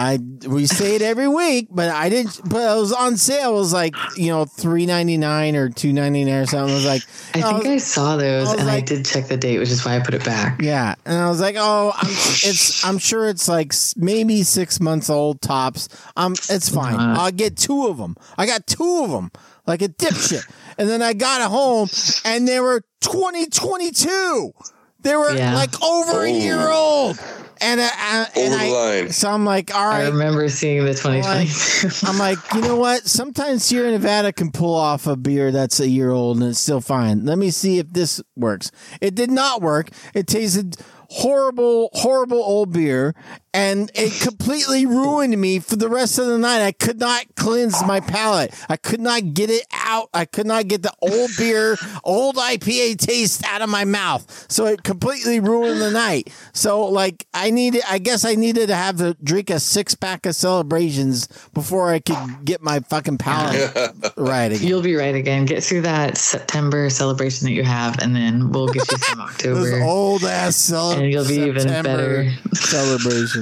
I we say it every week, but I didn't. But it was on sale. It was like you know three ninety nine or two ninety nine or something. I was like I think was- I saw those I was and I did check the date, which is why I put it back. yeah, and I was like, oh, I'm, it's I'm sure it's like maybe six months old tops. Um, it's fine. Uh-huh. I'll get two of them. I got two of them, like a dipshit. and then I got it home, and they were 2022. They were Yeah. like over a year old, and I, I, and I, line. so I'm like, all I remember seeing the 2022. I'm like, you know what? Sometimes Sierra Nevada can pull off a beer that's a year old and it's still fine. Let me see if this works. It did not work. It tasted horrible, horrible old beer, and it completely ruined me for the rest of the night. I could not cleanse my palate. I could not get it out. I could not get the old beer, old IPA taste out of my mouth. So it completely ruined the night. So like I needed I guess I needed to have to drink a six pack of celebrations before I could get my fucking palate right again. You'll be right again. Get through that September celebration that you have, and then we'll get you some Those October. old ass cele- And you'll be even better. celebration.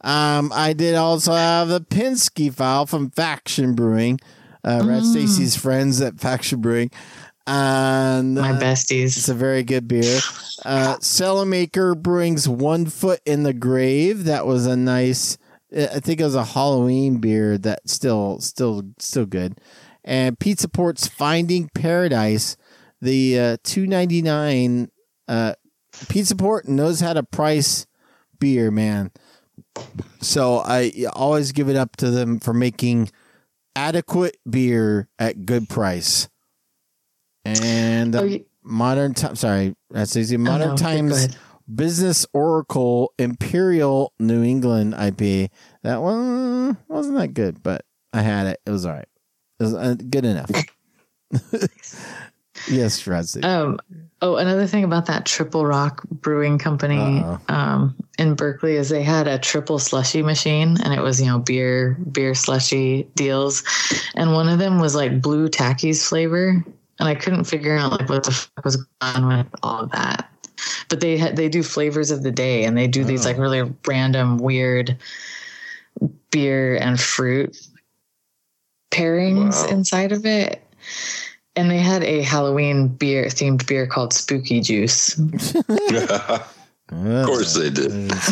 Um, I did also have the Pinsky file from Faction Brewing, uh, Rad Mm. Stacy's friends at Faction Brewing, and My uh, besties. It's a very good beer. Uh, Cellarmaker Brewing's One Foot in the Grave. That was a nice. I think it was a Halloween beer that still, still, still good. And Pizza Port's Finding Paradise, the uh, two ninety nine. Uh, Pizza Port knows how to price beer, man. So I always give it up to them for making adequate beer at good price. And uh, Oh, you- modern time, sorry, that's easy. no, Modern go times. Business Oracle Imperial New England IP. That one wasn't that good, but I had it. It was all right. It was uh, good enough. yes, Radzi. Um, oh, another thing about that Triple Rock Brewing Company um, in Berkeley is they had a triple slushy machine, and it was you know beer beer slushy deals, and one of them was like blue tackies flavor, and I couldn't figure out like what the fuck was going on with all of that. But they had they do flavors of the day, and they do these Oh. like really random weird beer and fruit pairings Wow. inside of it. And they had a Halloween beer themed beer called Spooky Juice. of course they did.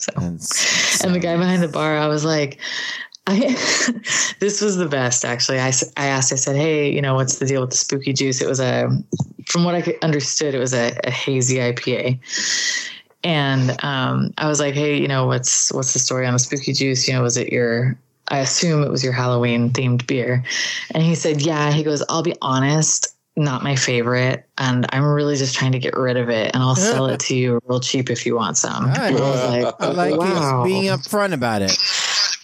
So, and the guy behind the bar, I was like, I, this was the best actually. I, I asked, I said, Hey, you know, what's the deal with the spooky juice? It was a, from what I understood, it was a, a hazy IPA. And um, I was like, Hey, you know, what's, what's the story on the spooky juice? You know, was it your, I assume it was your Halloween themed beer. And he said, Yeah. He goes, I'll be honest, not my favorite. And I'm really just trying to get rid of it. And I'll sell it to you real cheap if you want some. All right. And I was like, I like wow. being upfront about it.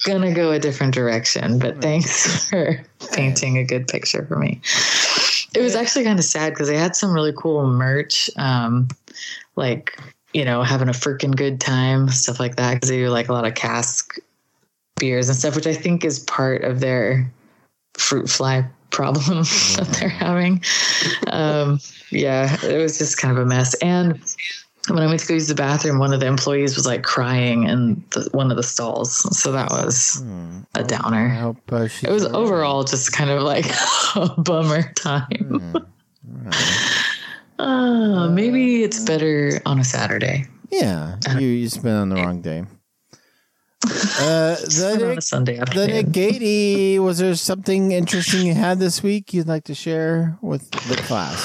Gonna go a different direction, but thanks for painting a good picture for me. It was actually kind of sad because they had some really cool merch, um, like you know, having a freaking good time, stuff like that. Because they do like a lot of cask beers and stuff, which I think is part of their fruit fly problem that they're having. Um, yeah, it was just kind of a mess. And when I went to go use the bathroom, one of the employees was like crying in the, one of the stalls. So that was a downer. I hope uh, It was overall just kind of like a bummer time. Uh, maybe it's better on a Saturday. Yeah, you you spent on the wrong day. Uh, Spent the on a Sunday the afternoon. Nick Gady, was there something interesting you had this week you'd like to share with the class?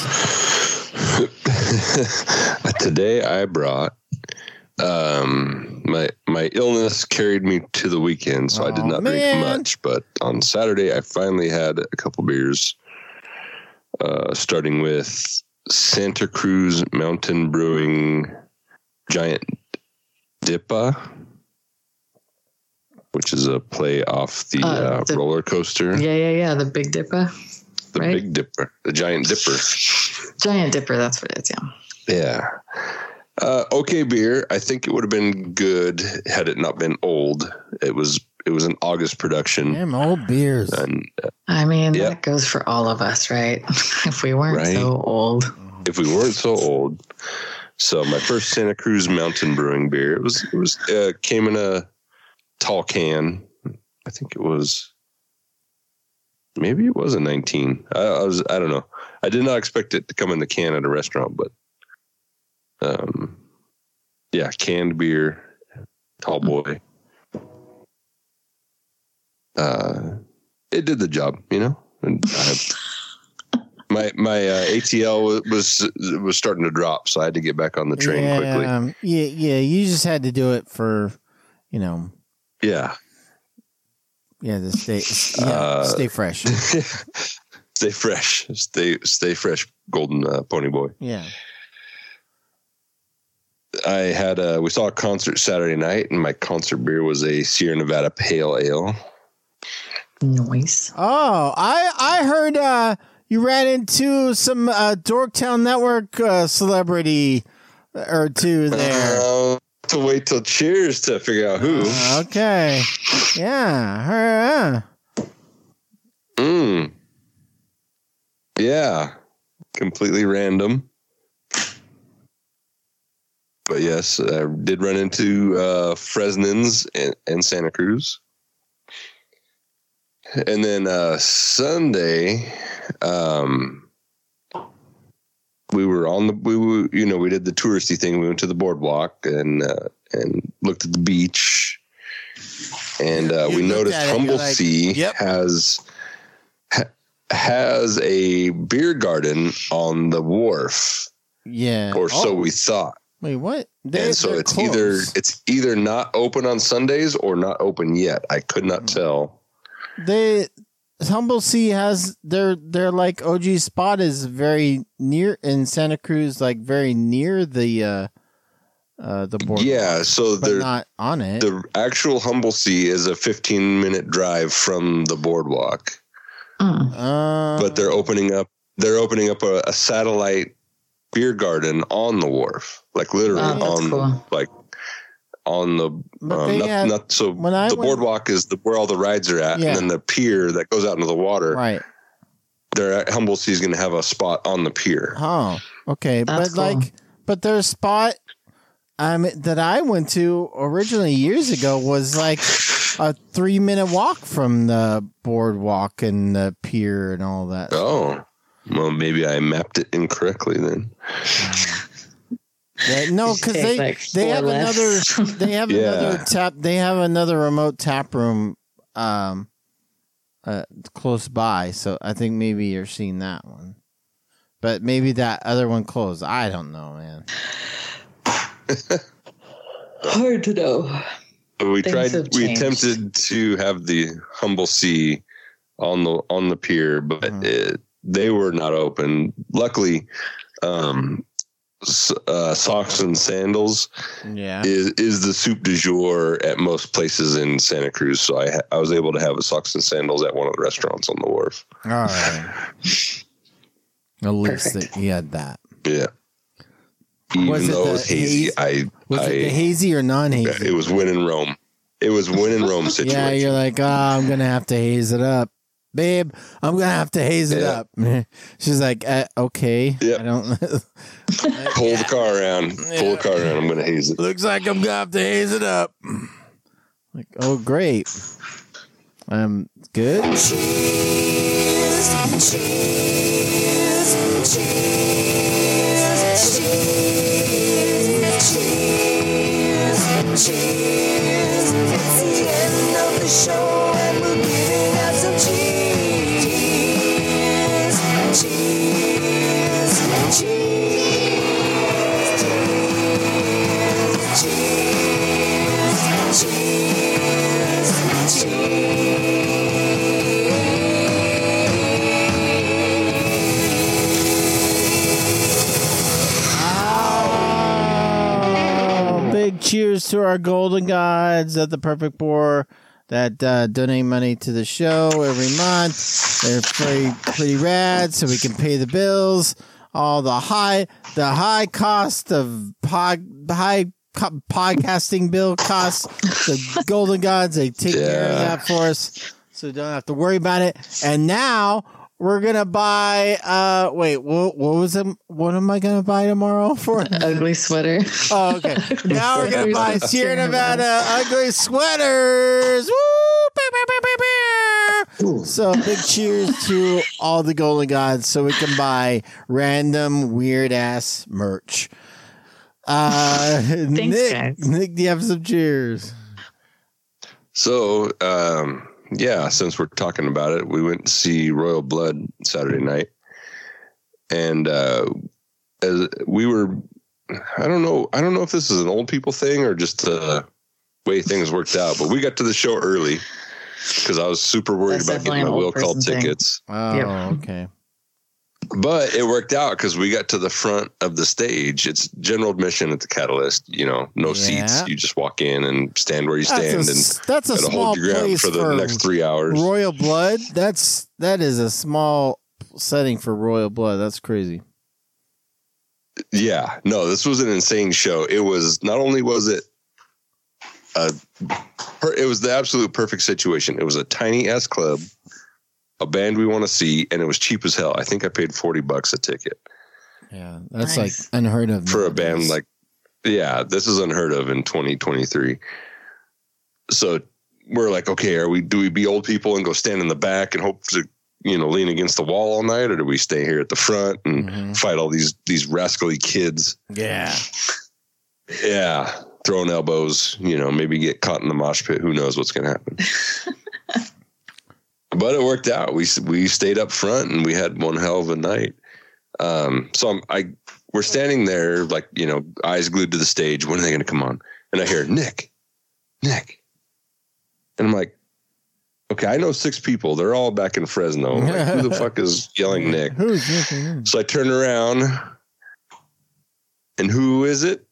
Today I brought um my my illness carried me to the weekend, so I did not man. drink much. But on Saturday, I finally had a couple beers. Uh, starting with Santa Cruz Mountain Brewing Giant Dippa, which is a play off the, Uh, uh, the- roller coaster, yeah, yeah, yeah. The Big Dipper. the right? Big Dipper, the Giant Dipper. Giant Dipper, that's what it is, yeah. Yeah. Uh, okay, beer. I think it would have been good had it not been old. It was it was an August production, Damn old beers. and uh, I mean, Yep. that goes for all of us, right? if we weren't Right. so old. if we weren't so old, so my first Santa Cruz Mountain Brewing beer. It was it was uh, came in a tall can. I think it was maybe it was a nineteen. I, I was I don't know. I did not expect it to come in the can at a restaurant, but um, yeah, canned beer, tall boy. Uh, it did the job, you know. And I, my my uh, ATL was was starting to drop, so I had to get back on the train yeah, quickly. um, yeah, yeah. You just had to do it for, you know, Yeah, yeah, to stay, yeah, Uh, stay fresh. stay fresh, stay stay fresh, golden uh, pony boy. Yeah. I had a we saw a concert Saturday night, and my concert beer was a Sierra Nevada Pale Ale. Noise. Oh, I I heard uh, you ran into some uh, Dorktown Network uh, celebrity or two there. To wait till Cheers to figure out who. Uh, okay. Yeah. Her, Mm. Yeah. Completely random. But yes, I did run into uh, Fresnans and, and Santa Cruz. And then uh, Sunday, um, we were on the we were, you know we did the touristy thing. We went to the boardwalk and uh, and looked at the beach, and uh, we noticed at it, you're Humble like, Sea "Yep." has ha, has a beer garden on the wharf, yeah. or so Oh, we thought. Wait, what? They, and so they're it's either it's either not open on Sundays or not open yet. I could not Hmm. tell. they Humble Sea has their their like OG spot is very near in Santa Cruz, like very near the uh uh the border. Yeah, so but they're not on it. The actual Humble Sea is a 15 minute drive from the boardwalk, Uh, but they're opening up. They're opening up a, a satellite beer garden on the wharf, like literally Oh, on, cool. like on the. Um, not, have- not so. when I the went- boardwalk is the, where all the rides are at, Yeah. and then the pier that goes out into the water. right. They're at Humble Sea is going to have a spot on the pier. Oh, okay. That's but like, but their spot um, that I went to originally years ago was like a three minute walk from the boardwalk and the pier and all that. Oh, well, maybe I mapped it incorrectly then. Yeah, no, because they like, they have lefts. another they have Yeah. another tap they have another remote tap room um uh close by so i think maybe you're seeing that one but maybe that other one closed i don't know man Hard to know. we Things tried we attempted to have the humble sea on the on the pier but Mhm. it, they were not open luckily um s- uh, socks and sandals yeah is is the soup du jour at most places in Santa Cruz. So I ha- I was able to have a socks and sandals at one of the restaurants on the wharf. all right at least Perfect. that he had that Yeah, even Was it though the it was hazy, haze- I was I it the hazy or non-hazy it was win in Rome. It was win in Rome situation. yeah you're like oh i'm gonna have to haze it up babe, I'm gonna have to haze it Yeah. up. She's like, uh, okay, Yeah. I don't. Pull the car around. Pull the car around. I'm gonna haze it. Looks like I'm gonna have to haze it up. Like, oh great. Um, good. Cheers, it's the end of the show cheers to our golden gods at the Perfect Pour that uh, donate money to the show every month. They're pretty pretty rad, so we can pay the bills. All the high the high cost of pod high co- podcasting bill costs. The golden gods they take care of that for us, so don't have to worry about it. And now. We're gonna buy. Uh, wait. What, what was it? What am I gonna buy tomorrow for? Ugly sweater. Oh, okay. Now we're gonna buy Sierra Nevada ugly sweaters. Woo! So big cheers to all the golden gods, so we can buy random weird ass merch. Uh, Nick, guys. Nick, do you have some cheers? So, um, yeah, since we're talking about it, we went to see Royal Blood Saturday night, and uh, as we were, I don't know, I don't know if this is an old people thing or just the way things worked out, but we got to the show early because I was super worried That's about definitely getting my will call person thing. tickets. Oh, Yep. okay. But it worked out because we got to the front of the stage. It's general admission at the Catalyst. You know, no Yeah. seats. You just walk in and stand where you That's a, stand and that's a small hold your ground place for the next three hours. Royal Blood. That's that is a small setting for Royal Blood. That's crazy. Yeah, no, this was an insane show. It was not only was it a, it was the absolute perfect situation. It was a tiny ass club, a band we want to see, and it was cheap as hell. I think I paid forty bucks a ticket Yeah, that's Nice. like unheard of for a band like. Yeah, this is unheard of in 2023. So we're like, okay, are we? Do we be old people and go stand in the back and hope to, you know, lean against the wall all night, or do we stay here at the front and Mhm. fight all these these rascally kids? Yeah. Yeah, throwing elbows, you know, maybe get caught in the mosh pit. Who knows what's going to happen? but it worked out. We we stayed up front and we had one hell of a night. Um, so I'm, I we're standing there like you know, eyes glued to the stage. When are they going to come on? And I hear Nick, Nick, and I'm like, okay, I know six people. They're all back in Fresno. I'm like, who the fuck is yelling Nick? Who's Nick? So I turn around, and who is it?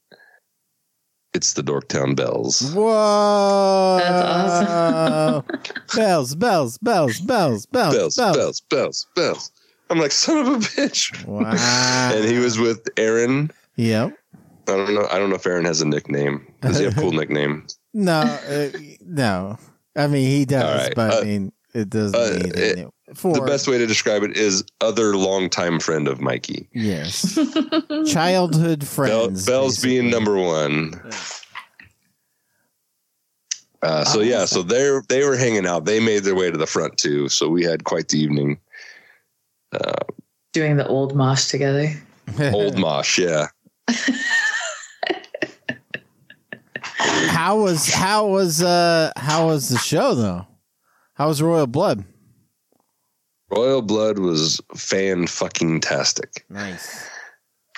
It's the Dorktown Bells. Whoa! That's awesome. bells, bells, bells, bells, bells, Bells, bells, bells, bells. I'm like, son of a bitch. Wow. And he was with Aaron. Yep. I don't know. I don't know if Aaron has a nickname. Does he have a cool nickname? No, uh, no. I mean, he does, All right, but uh, I mean, it doesn't uh, mean it- anything. For The best way to describe it is other longtime friend of Mikey. yes, childhood Bell, friends. Bells being number one. Uh, so yeah, so they they were hanging out. They made their way to the front too. So we had quite the evening. Uh, Doing the old mosh together. old mosh, yeah. how was how was uh how was the show though? How was Royal Blood? Royal Blood was fan fucking tastic. Nice.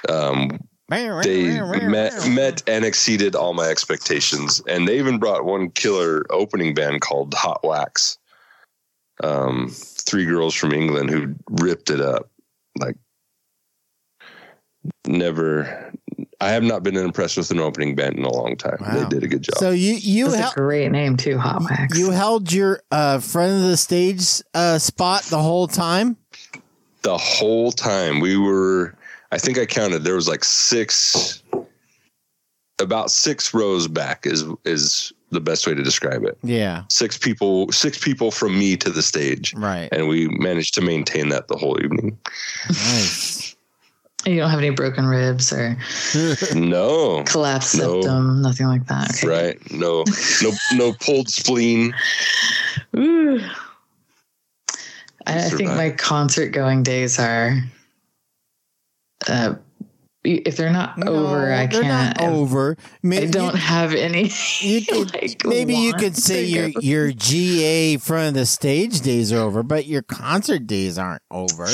Um, they met met and exceeded all my expectations, and they even brought one killer opening band called Hot Wax. Um, three girls from England who ripped it up. Like, never. I have not been impressed with an opening band in a long time. They did a good job. So you you That's hel- a great name too, Hot Wax. you held your uh friend of the stage uh spot the whole time. the whole time we were i think i counted there was like six about six rows back is is the best way to describe it. Yeah. Six people, six people from me to the stage, Right. and we managed to maintain that the whole evening. Nice. You don't have any broken ribs or No, collapsed No. septum, nothing like that. Okay. right? No, no, no pulled spleen. Ooh. I, I think my concert going days are. Uh, if they're not over, I they're can't. Not over. I Maybe don't have any. You could, like, maybe you could say your go. your GA front of the stage days are over, but your concert days aren't over.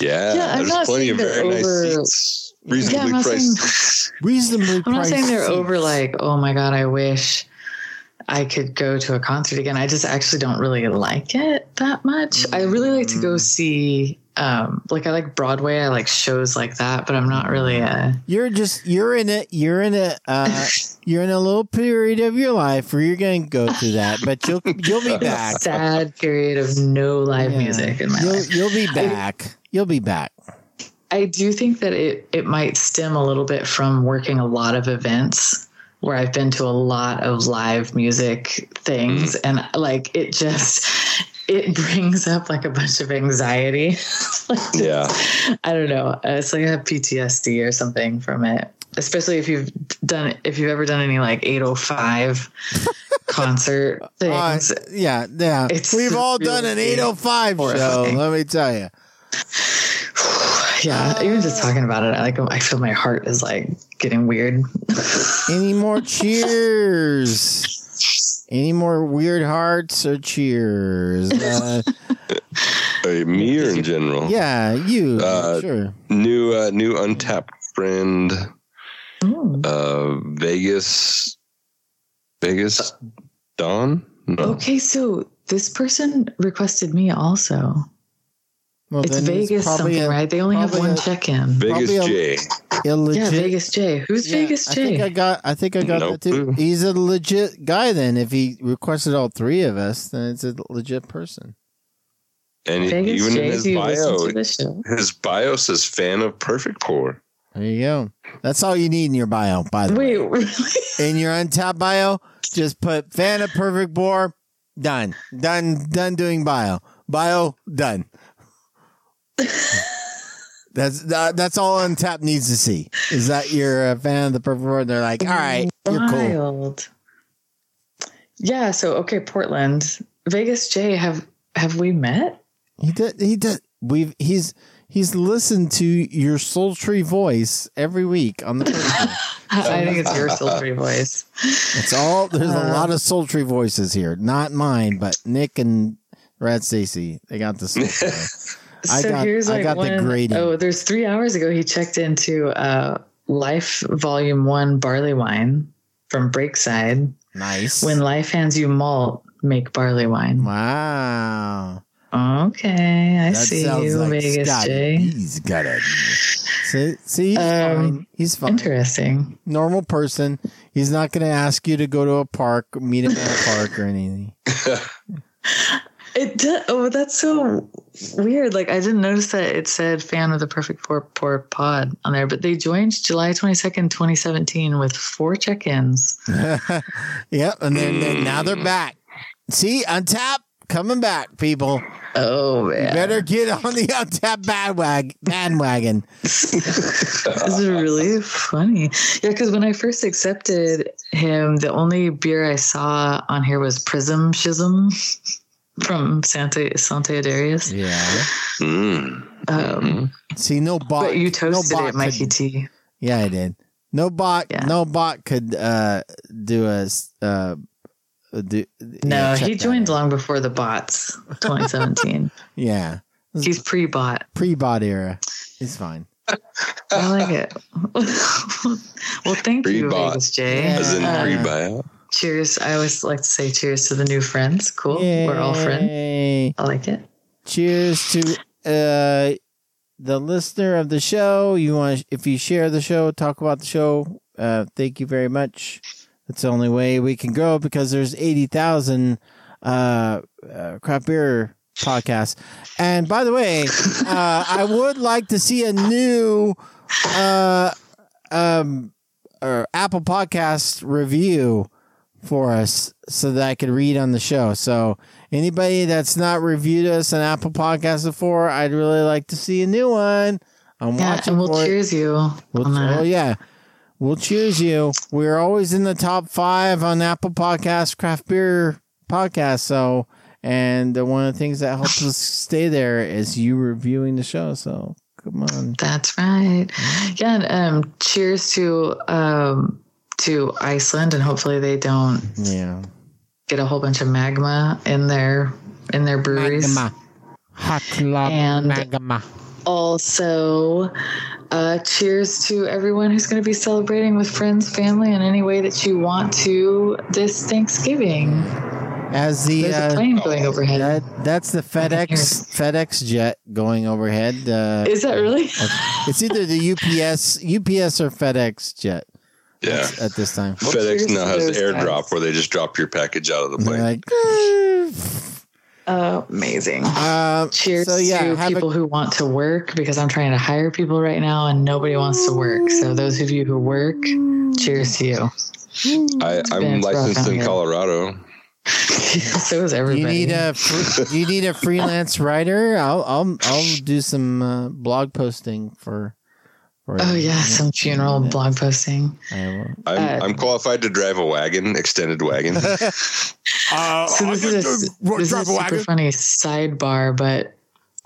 Yeah, Yeah, I'm there's not plenty saying of they're very nice over- seats, reasonably not priced. saying- Reasonably I'm not saying they're priced over. Like, oh my god, I wish I could go to a concert again. I just actually don't really like it that much. I really like to Mm. go see. Um, like I like Broadway. I like shows like that, but I'm not really a. You're just you're in a you're in a uh, you're in a little period of your life where you're gonna go through that, but you'll you'll be back. sad period of no live Yeah. music in my You'll life. you'll be back. You'll be back. I do think that it it might stem a little bit from working a lot of events where I've been to a lot of live music things and like it just it brings up like a bunch of anxiety. Like, Yeah. I don't know. It's like I have PTSD or something from it. Especially if you've done if you've ever done any like 805 concert Uh, yeah, yeah. It's We've all done an really 805 show. horrifying. Let me tell you. yeah, even just talking about it, I like I feel my heart is like getting weird. Any more cheers? Any more weird hearts or cheers? Uh, me or in general? yeah, you Uh, sure. New, uh, new Untappd friend. Mm. Uh, Vegas, Vegas, Dawn. No. Okay, so this person requested me also. Well, it's Vegas probably something, a- right? They only have one a- check-in. Vegas probably a- J. Illegit. Yeah, Vegas J. Who's Yeah, Vegas I think I got. I think I got No that too. He's a legit guy. Then, if he requested all three of us, then it's a legit person. And Vegas even J, in his bio, listen to this show? his bio says fan of Perfect Pour. There you go. That's all you need in your bio. By the way, Wait, really? in your Untappd bio, just put fan of Perfect Pour. Done. Done. Done doing bio. Bio done. That's that, that's all Untappd needs to see. Is that you're a fan of the Perfect Pour? They're like, all right, you're cool. Wild. Yeah, so okay, Portland. Vegas J, have have we met? He did. He did. We've he's he's listened to your sultry voice every week on the. I think it's your sultry voice. It's all there's a Uh, lot of sultry voices here. Not mine, but Nick and Rad Stacy. They got the sultry. I so got here's I like got the one- grading. Oh, there's three hours ago he checked into uh, Life Volume One barley wine from Breakside. Nice. When life hands you malt, make barley wine. wow. Okay, I That see you, like Vegas Scotty. J. He's got it. See, see he's Um, fine. He's fine. Interesting. Normal person. He's not going to ask you to go to a park, meet him at a park or anything. It does. Oh, that's so weird. Like I didn't notice that it said "fan of the Perfect Four Poor Pod" on there, but they joined July twenty second, twenty seventeen, with four check-ins. yep, and then, then now they're mm. back. See, Untap coming back, people. Oh You man, better get on the Untap bandwagon. bandwagon. this is really funny. Yeah, because when I first accepted him, the only beer I saw on here was Prism Schism from Santa Santa Darius. Yeah. Mm. Um, See, no bot. but you no toasted bot it, Mikey could- T. Yeah, I did. No bot. Yeah. No bot could uh, do a. s- Uh, do, No, yeah, he joined out. long before the bots, 2017. Yeah, He's pre-bot. pre-bot era. It's fine. I like it. well, thank you, Pre-bot. Vegas J. As in Uh, pre bio. Cheers. I always like to say cheers to the new friends. Cool. We're all friends. I like it. Cheers to uh, the listener of the show. You want if you share the show, talk about the show. Uh, thank you very much. That's the only way we can grow because there's eighty thousand uh, uh, craft beer podcasts. And by the way, uh, I would like to see a new uh, um, or Apple Podcast review for us so that I could read on the show. So anybody that's not reviewed us on Apple Podcasts before, I'd really like to see a new one. I'm Yeah, watching and we'll it. cheers you We'll, oh yeah, we'll cheers you. We're always in the top five on Apple Podcasts, craft beer podcast. So, and one of the things that helps us stay there is you reviewing the show. So come on. That's right. Yeah, and um, cheers to um, to Iceland, and hopefully they don't Yeah. get a whole bunch of magma in their in their breweries. Magma. Hot lava And- magma. Also, uh, cheers to everyone who's going to be celebrating with friends, family, in any way that you want to this Thanksgiving. As the There's a uh, plane going overhead. That, that's the FedEx FedEx jet going overhead. Uh, Is that really? It's either the UPS UPS or FedEx jet. Yeah. At this time, FedEx now has those airdrop where they just drop your package out of the plane. like, Uh, amazing. uh, Cheers so yeah, to have a- people who want to work because I'm trying to hire people right now and nobody wants to work. So those of you who work, cheers to you. I, I'm licensed in here. Colorado. so is you need a fr- you need a freelance writer. I'll I'll I'll do some uh, blog posting for. For oh yeah, some funeral blog posting. I will. I'm, Uh, I'm qualified to drive a wagon, extended wagon. Uh, So this is a, this is a super funny sidebar, but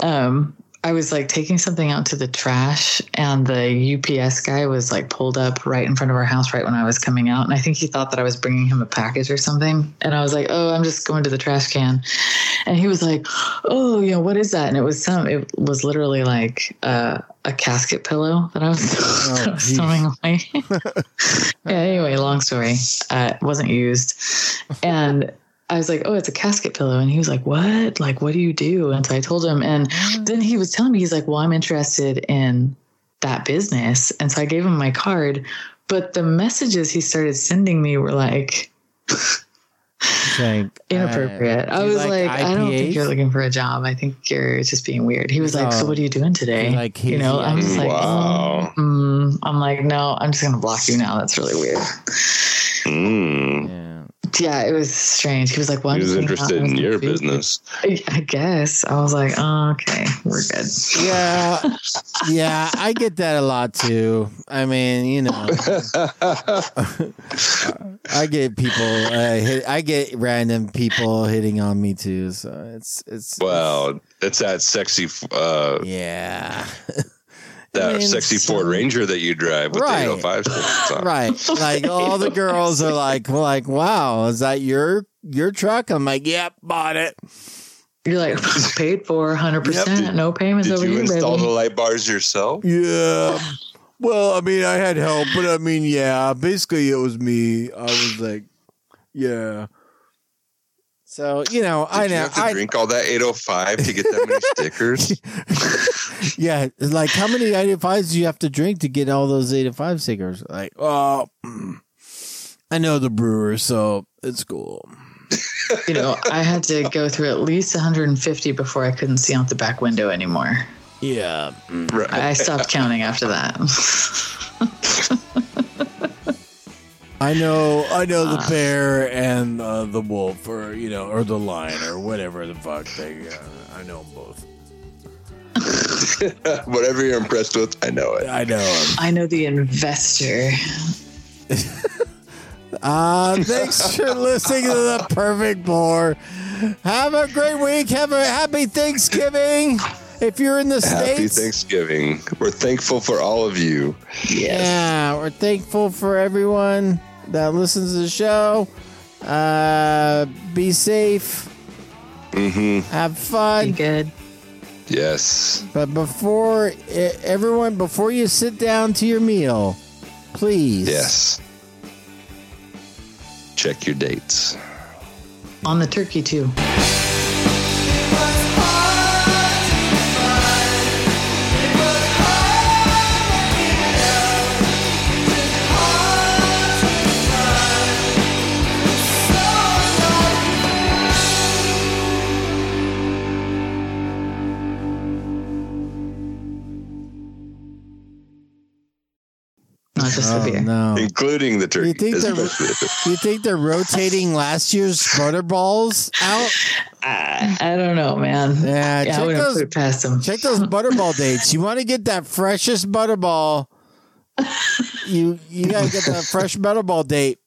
um, I was like taking something out to the trash, and the UPS guy was like pulled up right in front of our house right when I was coming out, and I think he thought that I was bringing him a package or something, and I was like, "Oh, I'm just going to the trash can," and he was like, "Oh, you know what is that?" And it was some, it was literally like uh, a casket pillow that I was, that I was throwing away. yeah, anyway, long story. Uh, it wasn't used. And I was like, oh, it's a casket pillow. And he was like, what? Like, what do you do? And so I told him. And then he was telling me, he's like, well, I'm interested in that business. And so I gave him my card. But the messages he started sending me were like Like, inappropriate. uh, I was like, I don't think you're looking for a job. I think you're just being weird. He was like, so Oh. what are you doing today? Like you know, I'm just like, Wow. oh, mm. I'm like, no, I'm just going to block you now. That's really weird. Mm. Yeah. Yeah, it was strange. He was like, "Well, I'm He was just hanging out interested in your some business. I I guess I was like, oh, "Okay, we're good." Yeah, yeah, I get that a lot too. I mean, you know, I get people, uh, hit, I get random people hitting on me too. So it's it's well, it's that sexy, uh, yeah, that I mean, sexy Ford Ranger that you drive with Right. the 805 on. right. Like all the girls are like, like, wow, is that your your truck? I'm like, yep, bought it. You're like paid for 100, percent no payments Did over you here, install baby. the light bars yourself? Yeah. Well, I mean, I had help, but I mean, yeah, basically it was me. I was like, yeah. So you know, Did I you know, have to I drink all that 805 to get that many stickers? Yeah, like how many 85s do you have to drink to get all those 85 stickers? Like, oh, mm, I know the brewer, so it's cool. you know, I had to go through at least 150 before I couldn't see out the back window anymore. Yeah, Right. I stopped counting after that. I know, I know the bear and uh, the wolf, or you know, or the lion, or whatever the fuck they. Uh, I know them both. Whatever you're impressed with, I know it. I know 'em. I know the investor. Uh, thanks for listening to the Perfect Pour. Have a great week. Have a happy Thanksgiving. If you're in the States. Happy States, Thanksgiving. We're thankful for all of you. yeah, we're thankful for everyone that listens to the show. Uh, be safe. Mm-hmm. Have Be fun. good. Yes. But before everyone, before you sit down to your meal, please. Yes. Check your dates. On the turkey too. Not Oh beer. no! including the turkey. You think they're you think they're rotating last year's butterballs out? I, I don't know, man. Yeah, Yeah, check those put it past them. check those butterball dates. You want to get that freshest butterball. You you gotta get that fresh butterball date.